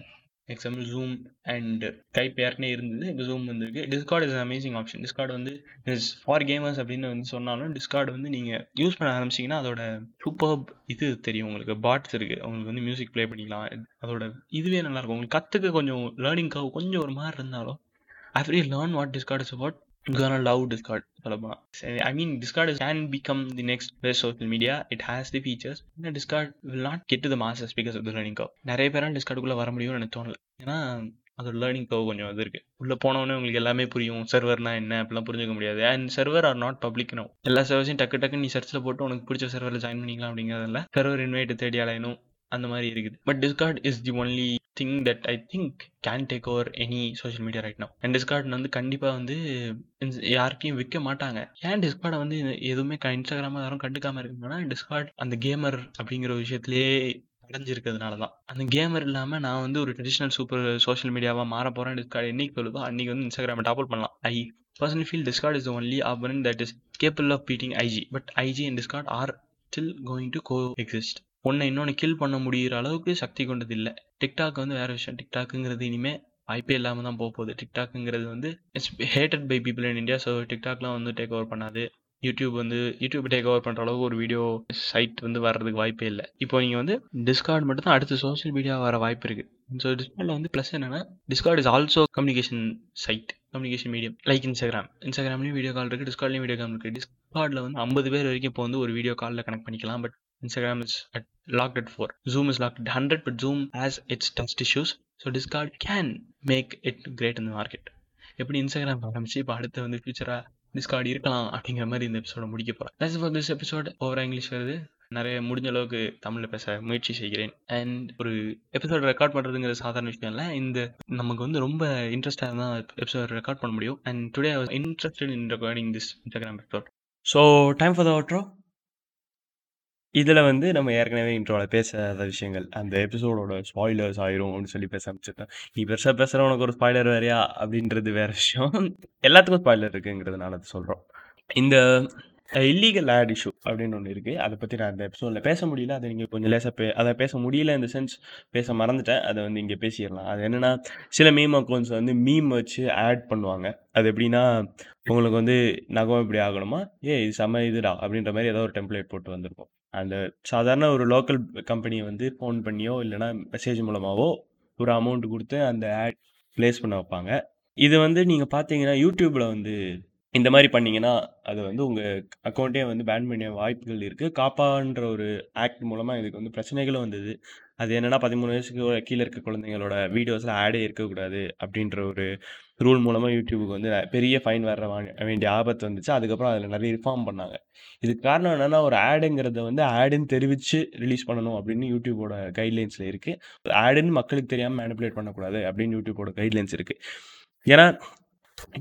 எக்ஸாம்பிள் ஜூம் அண்ட் டைப் ஏற்கனவே இருந்தது. இப்போ ஜூம் வந்துருக்கு. Discord is amazing option Discord வந்து இஸ் ஃபார் கேமர்ஸ் அப்படின்னு வந்து சொன்னாலும் டிஸ்கார்டு வந்து நீங்கள் யூஸ் பண்ண ஆரம்பிச்சிங்கன்னா அதோட சூப்பர் இது தெரியும் உங்களுக்கு. பாட்ஸ் இருக்குது உங்களுக்கு வந்து மியூசிக் ப்ளே பண்ணிக்கலாம். அதோட இதுவே நல்லாயிருக்கும் உங்களுக்கு கற்றுக்க கொஞ்சம் லேர்னிங் கவ் கொஞ்சம் ஒரு மாதிரி இருந்தாலும் I free learn what Discord is about gonna love Discord சொல்லப்போனால் I mean Discord is, can become the next best social media. It has the features. But Discord will not get to the masses because of the learning curve. நிறைய பேரால் டிஸ்கார்டுக்குள்ளே வர முடியும்னு எனக்கு தோணல. ஏன்னா அதோட learning கவ் கொஞ்சம் இது இருக்குது உள்ளே போனவொடனே உங்களுக்கு எல்லாமே புரியும். சர்வர்னா என்ன? அப்படிலாம் புரிஞ்சுக்க முடியாது. And server are not public no எல்லா சர்வர்ஸையும் டக்கு டக்கு நீ சர்ச்சில் போட்டு உனக்கு பிடிச்ச சர்வரில் ஜாயின் பண்ணிக்கலாம் அப்படிங்கிறதில்ல சர்வர் இன்வைட் தேடி அலையணும். அந்த மாதிரி இருக்குது. But Discord is the only thing that I think can take over any social media right no and Discord வந்து கண்டிப்பாக வந்து யாருக்கையும் விற்க மாட்டாங்க. ஏன் டிஸ்கார்டை வந்து எதுவுமே இன்ஸ்டாகிராமாக யாரும் கண்டுக்காமல் இருக்குங்கன்னா டிஸ்கார்ட் அந்த கேமர் அப்படிங்கிற விஷயத்திலேயே அடைஞ்சிருக்கிறதுனால தான் அந்த கேமர் இல்லாமல் நான் வந்து ஒரு ட்ரெடிஷ்னல் சூப்பர் சோஷியல் மீடியாவாக மாற போகிறேன் டிஸ்கார்ட் என்னைக்கு சொல்லுதோ அன்றைக்கி வந்து இன்ஸ்டாகிராமை டாப்அப் பண்ணலாம். I person feel Discord is only ஆப்பரன் that is capable of beating IG but IG and Discord are still going to coexist ஒன்றை இன்னொன்று கில் பண்ண முடிகிற அளவுக்கு சக்தி கொண்டது இல்லை. டிக்டாக் வந்து வேறு விஷயம். டிக்டாக்குங்கிறது இனிமேல் வாய்ப்பே இல்லாமல் தான் போக போகுது. டிக்டாக்குங்கிறது வந்து it's hated by people in India so டிக்டாக்லாம் வந்து டேக் ஓவர் பண்ணாது. யூடியூப் வந்து யூடியூப் டேக் ஓவர் பண்ணுற அளவுக்கு ஒரு வீடியோ சைட் வந்து வர்றதுக்கு வாய்ப்பே இல்லை. இப்போ நீங்கள் வந்து டிஸ்கார்ட் மட்டும் தான் அடுத்து சோஷியல் மீடியா வர வாய்ப்பு இருக்குது ஸோ டிஸ்கார்டில் வந்து ப்ளஸ் என்னென்னா Discord is also communication site communication medium like Instagram இன்ஸ்டாகிராம்லேயும் video call இருக்குது டிஸ்கார்ட்லேயும் வீடியோ கால் இருக்குது டிஸ்கார்டில் வந்து ஐம்பது பேர் வரைக்கும் இப்போ வந்து ஒரு வீடியோ காலில் கனெக்ட் பண்ணிக்கலாம். But Instagram is at, locked at 4. Zoom is locked at 100, but Zoom has its trust issues. So Discord can make it great in the market. எப்படி இன்ஸ்டாகிராம் ஆரம்பிச்சு இப்போ அடுத்து வந்து ஃபியூச்சராக டிஸ்கார்ட் இருக்கலாம் அப்படிங்கிற மாதிரி இந்த எபிசோட முடிக்க போகிறேன் தட்ஸ் ஃபார் திஸ் எபிசோட் ஓவரா இங்கிலீஷ் வருது. நிறைய முடிஞ்ச அளவுக்கு தமிழில் பேச முயற்சி செய்கிறேன். அண்ட் ஒரு எபிசோட் ரெக்கார்ட் பண்ணுறதுங்கிற சாதாரண விஷயம் இல்லை. இந்த நமக்கு வந்து ரொம்ப இன்ட்ரெஸ்டாக இருந்தால் எபிசோட் ரெக்கார்ட் பண்ண முடியும். And today I was interested in recording this Instagram episode so time for the outro இதில் வந்து நம்ம ஏற்கனவே இன்ட்ரோவில் பேசாத விஷயங்கள். அந்த எபிசோடோட ஸ்பாய்லர்ஸ் ஆயிரும் அப்படின்னு சொல்லி பேச ஆரம்பிச்சிருக்கேன் நீ பெருசாக பேசுகிற உனக்கு ஒரு ஸ்பாய்லர் வேறையா? அப்படின்றது வேற விஷயம். எல்லாத்துக்கும் ஸ்பாய்லர் இருக்குங்கிறதுனால அதை சொல்கிறோம் இந்த இல்லீகல் ஆட் இஷ்யூ அப்படின்னு ஒன்று இருக்குது அதை பற்றி நான் அந்த எபிசோடில் பேச முடியல. அதை நீங்கள் கொஞ்சம் லேசாக பே அதை பேச முடியல இந்த சென்ஸ் பேச மறந்துட்டேன். அதை வந்து இங்கே பேசிடலாம். அது என்னென்னா சில மீம் அக்கௌண்ட்ஸ் வந்து மீம் வச்சு ஆட் பண்ணுவாங்க. அது எப்படின்னா உங்களுக்கு வந்து நகம் இப்படி ஆகணுமா? ஏ இது செம்ம இதுடா? அப்படின்ற மாதிரி ஏதோ ஒரு டெம்ப்ளேட் போட்டு வந்திருக்கும். அந்த சாதாரண ஒரு லோக்கல் கம்பெனியை வந்து ஃபோன் பண்ணியோ இல்லைனா மெசேஜ் மூலமாகவோ ஒரு அமௌண்ட் கொடுத்து அந்த ஆட் ப்ளேஸ் பண்ண வைப்பாங்க. இது வந்து நீங்கள் பார்த்தீங்கன்னா யூடியூப்பில் வந்து இந்த மாதிரி பண்ணிங்கன்னா அது வந்து உங்கள் அக்கௌண்ட்டே வந்து பேன் பண்ணிய வாய்ப்புகள் இருக்குது காப்பான்ற ஒரு ஆக்ட் மூலமாக இதுக்கு வந்து பிரச்சனைகளும் வந்தது. அது என்னென்னா பதிமூணு வயசுக்கு கீழே இருக்க குழந்தைங்களோட வீடியோஸில் ஆடே இருக்கக்கூடாது அப்படின்ற ஒரு ரூல் மூலமாக யூடியூபுக்கு வந்து பெரிய ஃபைன் வர வேண்டிய ஆபத்து வந்துச்சு. அதுக்கப்புறம் அதில் நிறைய ரிஃபார்ம் பண்ணாங்க. இதுக்கு காரணம் என்னென்னா ஒரு ஆடுங்கிறத வந்து ஆடுன்னு தெரிவித்து ரிலீஸ் பண்ணணும் அப்படின்னு யூடியூபோட கைட்லைன்ஸில் இருக்குது ஆடுன்னு மக்களுக்கு தெரியாமல் மேனிப்புலேட் பண்ணக்கூடாது அப்படின்னு யூடியூபோட கைட்லைன்ஸ் இருக்குது ஏன்னா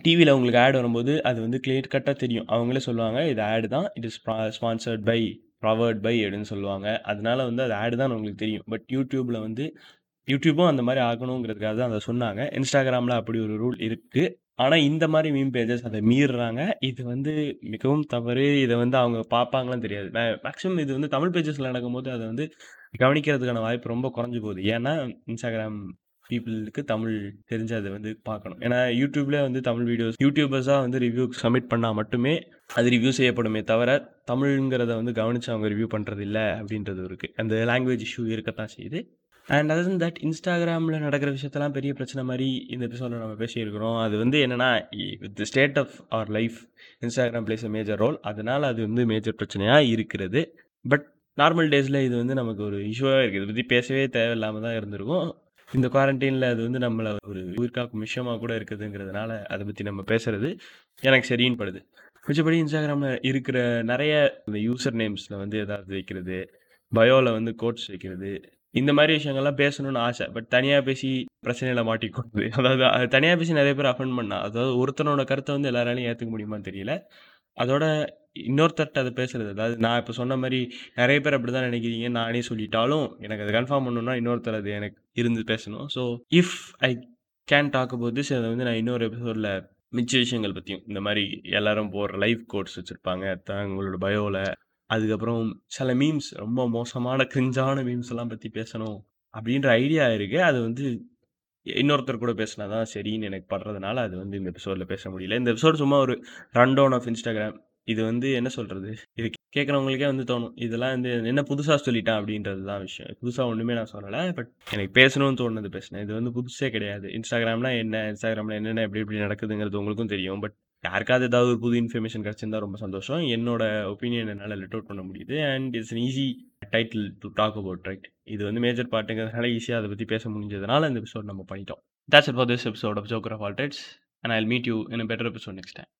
டிவியில் அவங்களுக்கு ஆட் வரும்போது அது வந்து கிளியர் கட்டாக தெரியும். அவங்களே சொல்லுவாங்க இது ஆடு தான் it is sponsored by ப்ரவர்ட் by அப்படின்னு சொல்லுவாங்க. அதனால வந்து அது ஆடு தான் உங்களுக்கு தெரியும். பட் யூடியூப்பில் வந்து யூடியூப்பும் அந்த மாதிரி ஆகணுங்கிறதுக்காக தான் அதை சொன்னாங்க. இன்ஸ்டாகிராமில் அப்படி ஒரு ரூல் இருக்குது ஆனால் இந்த மாதிரி மீம் பேஜஸ் அதை மீறுறாங்க. இது வந்து மிகவும் தவறு. இதை வந்து அவங்க பார்ப்பாங்களான்னு தெரியாது. மேக்ஸிமம் இது வந்து தமிழ் பேஜஸில் நடக்கும்போது அதை வந்து கவனிக்கிறதுக்கான வாய்ப்பு ரொம்ப குறைஞ்சி போகுது. ஏன்னா இன்ஸ்டாகிராம் பீப்புளுக்கு தமிழ் தெரிஞ்சு அதை வந்து பார்க்கணும். ஏன்னா யூடியூப்ல வந்து தமிழ் வீடியோஸ் யூடியூபர்ஸாக வந்து ரிவ்யூ சப்மிட் பண்ணால் மட்டுமே அது ரிவ்யூ செய்யப்படுமே தவிர தமிழ்ங்கிறத வந்து கவனித்து அவங்க ரிவ்யூ பண்ணுறது இல்லை அப்படின்றது இருக்குது அந்த லாங்குவேஜ் இஷ்யூ இருக்கத்தான் செய்யுது. அண்ட் அதர் தட் இன்ஸ்டாகிராமில் நடக்கிற விஷயத்தெல்லாம் பெரிய பிரச்சனை மாதிரி இந்த எபிசோடில் நம்ம பேசியிருக்கிறோம். அது வந்து என்னென்னா with state of our life Instagram plays a major role அதனால் அது வந்து மேஜர் பிரச்சனையாக இருக்கிறது. பட் நார்மல் டேஸில் இது வந்து நமக்கு ஒரு இஷ்யூவாக இருக்குது. இதை பற்றி பேசவே தேவையில்லாமல் தான் இருந்திருக்கும். இந்த குவாரண்டைனில் அது வந்து நம்மளை ஒரு உயிர்காக்கும் விஷயமாக கூட இருக்குதுங்கிறதுனால, அதை பற்றி நம்ம பேசுகிறது எனக்கு சரின்னு படுது. மிச்சபடி இன்ஸ்டாகிராமில் இருக்கிற நிறைய இந்த யூசர் நேம்ஸில் வந்து ஏதாவது வைக்கிறது, பயோவில் வந்து கோட்ஸ் வைக்கிறது, இந்த மாதிரி விஷயங்கள்லாம் பேசணும்னு ஆசை. பட் தனியாக பேசி பிரச்சனையில மாட்டிக்கொள்றது. அதாவது தனியாக பேசி நிறைய பேர் அஃபெண்ட் பண்ணா அதாவது ஒருத்தனோட கருத்தை வந்து எல்லாராலையும் ஏற்றுக்க முடியுமான்னு தெரியல. அதோட இன்னொருத்தர்கிட்ட அதை பேசுறது. அதாவது நான் இப்போ சொன்ன மாதிரி நிறைய பேர் அப்படிதான் நினைக்கிறீங்க நானே சொல்லிட்டாலும், எனக்கு அதை கன்ஃபார்ம் பண்ணணும்னா இன்னொருத்தர் அது எனக்கு இருந்து பேசணும். So if I can talk போது திஸ் அதை வந்து நான் இன்னொரு எபிசோடில் மிச்ச விஷயங்கள் பற்றியும் இந்த மாதிரி எல்லாரும் போடுற லைஃப் கோட்ஸ் வச்சுருப்பாங்க தங்களோட பயோவில் அதுக்கப்புறம் சில மீம்ஸ் ரொம்ப மோசமான கிரிஞ்சான மீம்ஸ் எல்லாம் பற்றி பேசணும் அப்படின்ற ஐடியா இருக்குது அது வந்து இன்னொருத்தர் கூட பேசினா தான் சரின்னு எனக்கு படுறதுனால, அது வந்து இந்த எபிசோடில் பேச முடியல. இந்த எபிசோடு சும்மா ஒரு ரன் டவுன் ஆஃப் இன்ஸ்டாகிராம் இது வந்து என்ன சொல்கிறது இது கேட்குறவங்களுக்கே வந்து தோணும். இதெல்லாம் வந்து என்ன புதுசாக சொல்லிட்டேன் அப்படின்றது தான் விஷயம். புதுசாக ஒன்றுமே நான் சொல்லலை பட் எனக்கு பேசணும்னு தோணுது பேசினேன். இது வந்து புதுசே கிடையாது. இன்ஸ்டாகிராம்னா என்ன? இன்ஸ்டாகிராமில் என்னென்ன எப்படி எப்படி நடக்குதுங்கிறது உங்களுக்கும் தெரியும். பட் யாருக்காவது ஏதாவது ஒரு புது இன்ஃபர்மேஷன் கிடச்சிருந்தா ரொம்ப சந்தோஷம். என்னோட ஒப்பீனியன் என்னால் லெட் அவுட் பண்ண முடியுது. And it's an easy title to talk about right. இது வந்து மேஜர் பார்ட்டுங்கிறதுனால ஈஸியாக அதை பற்றி பேச முடிஞ்சதுனால இந்த எபிசோட் நம்ம பண்ணிட்டோம். That's for this episode of joker of all and I meet you in better episode next time.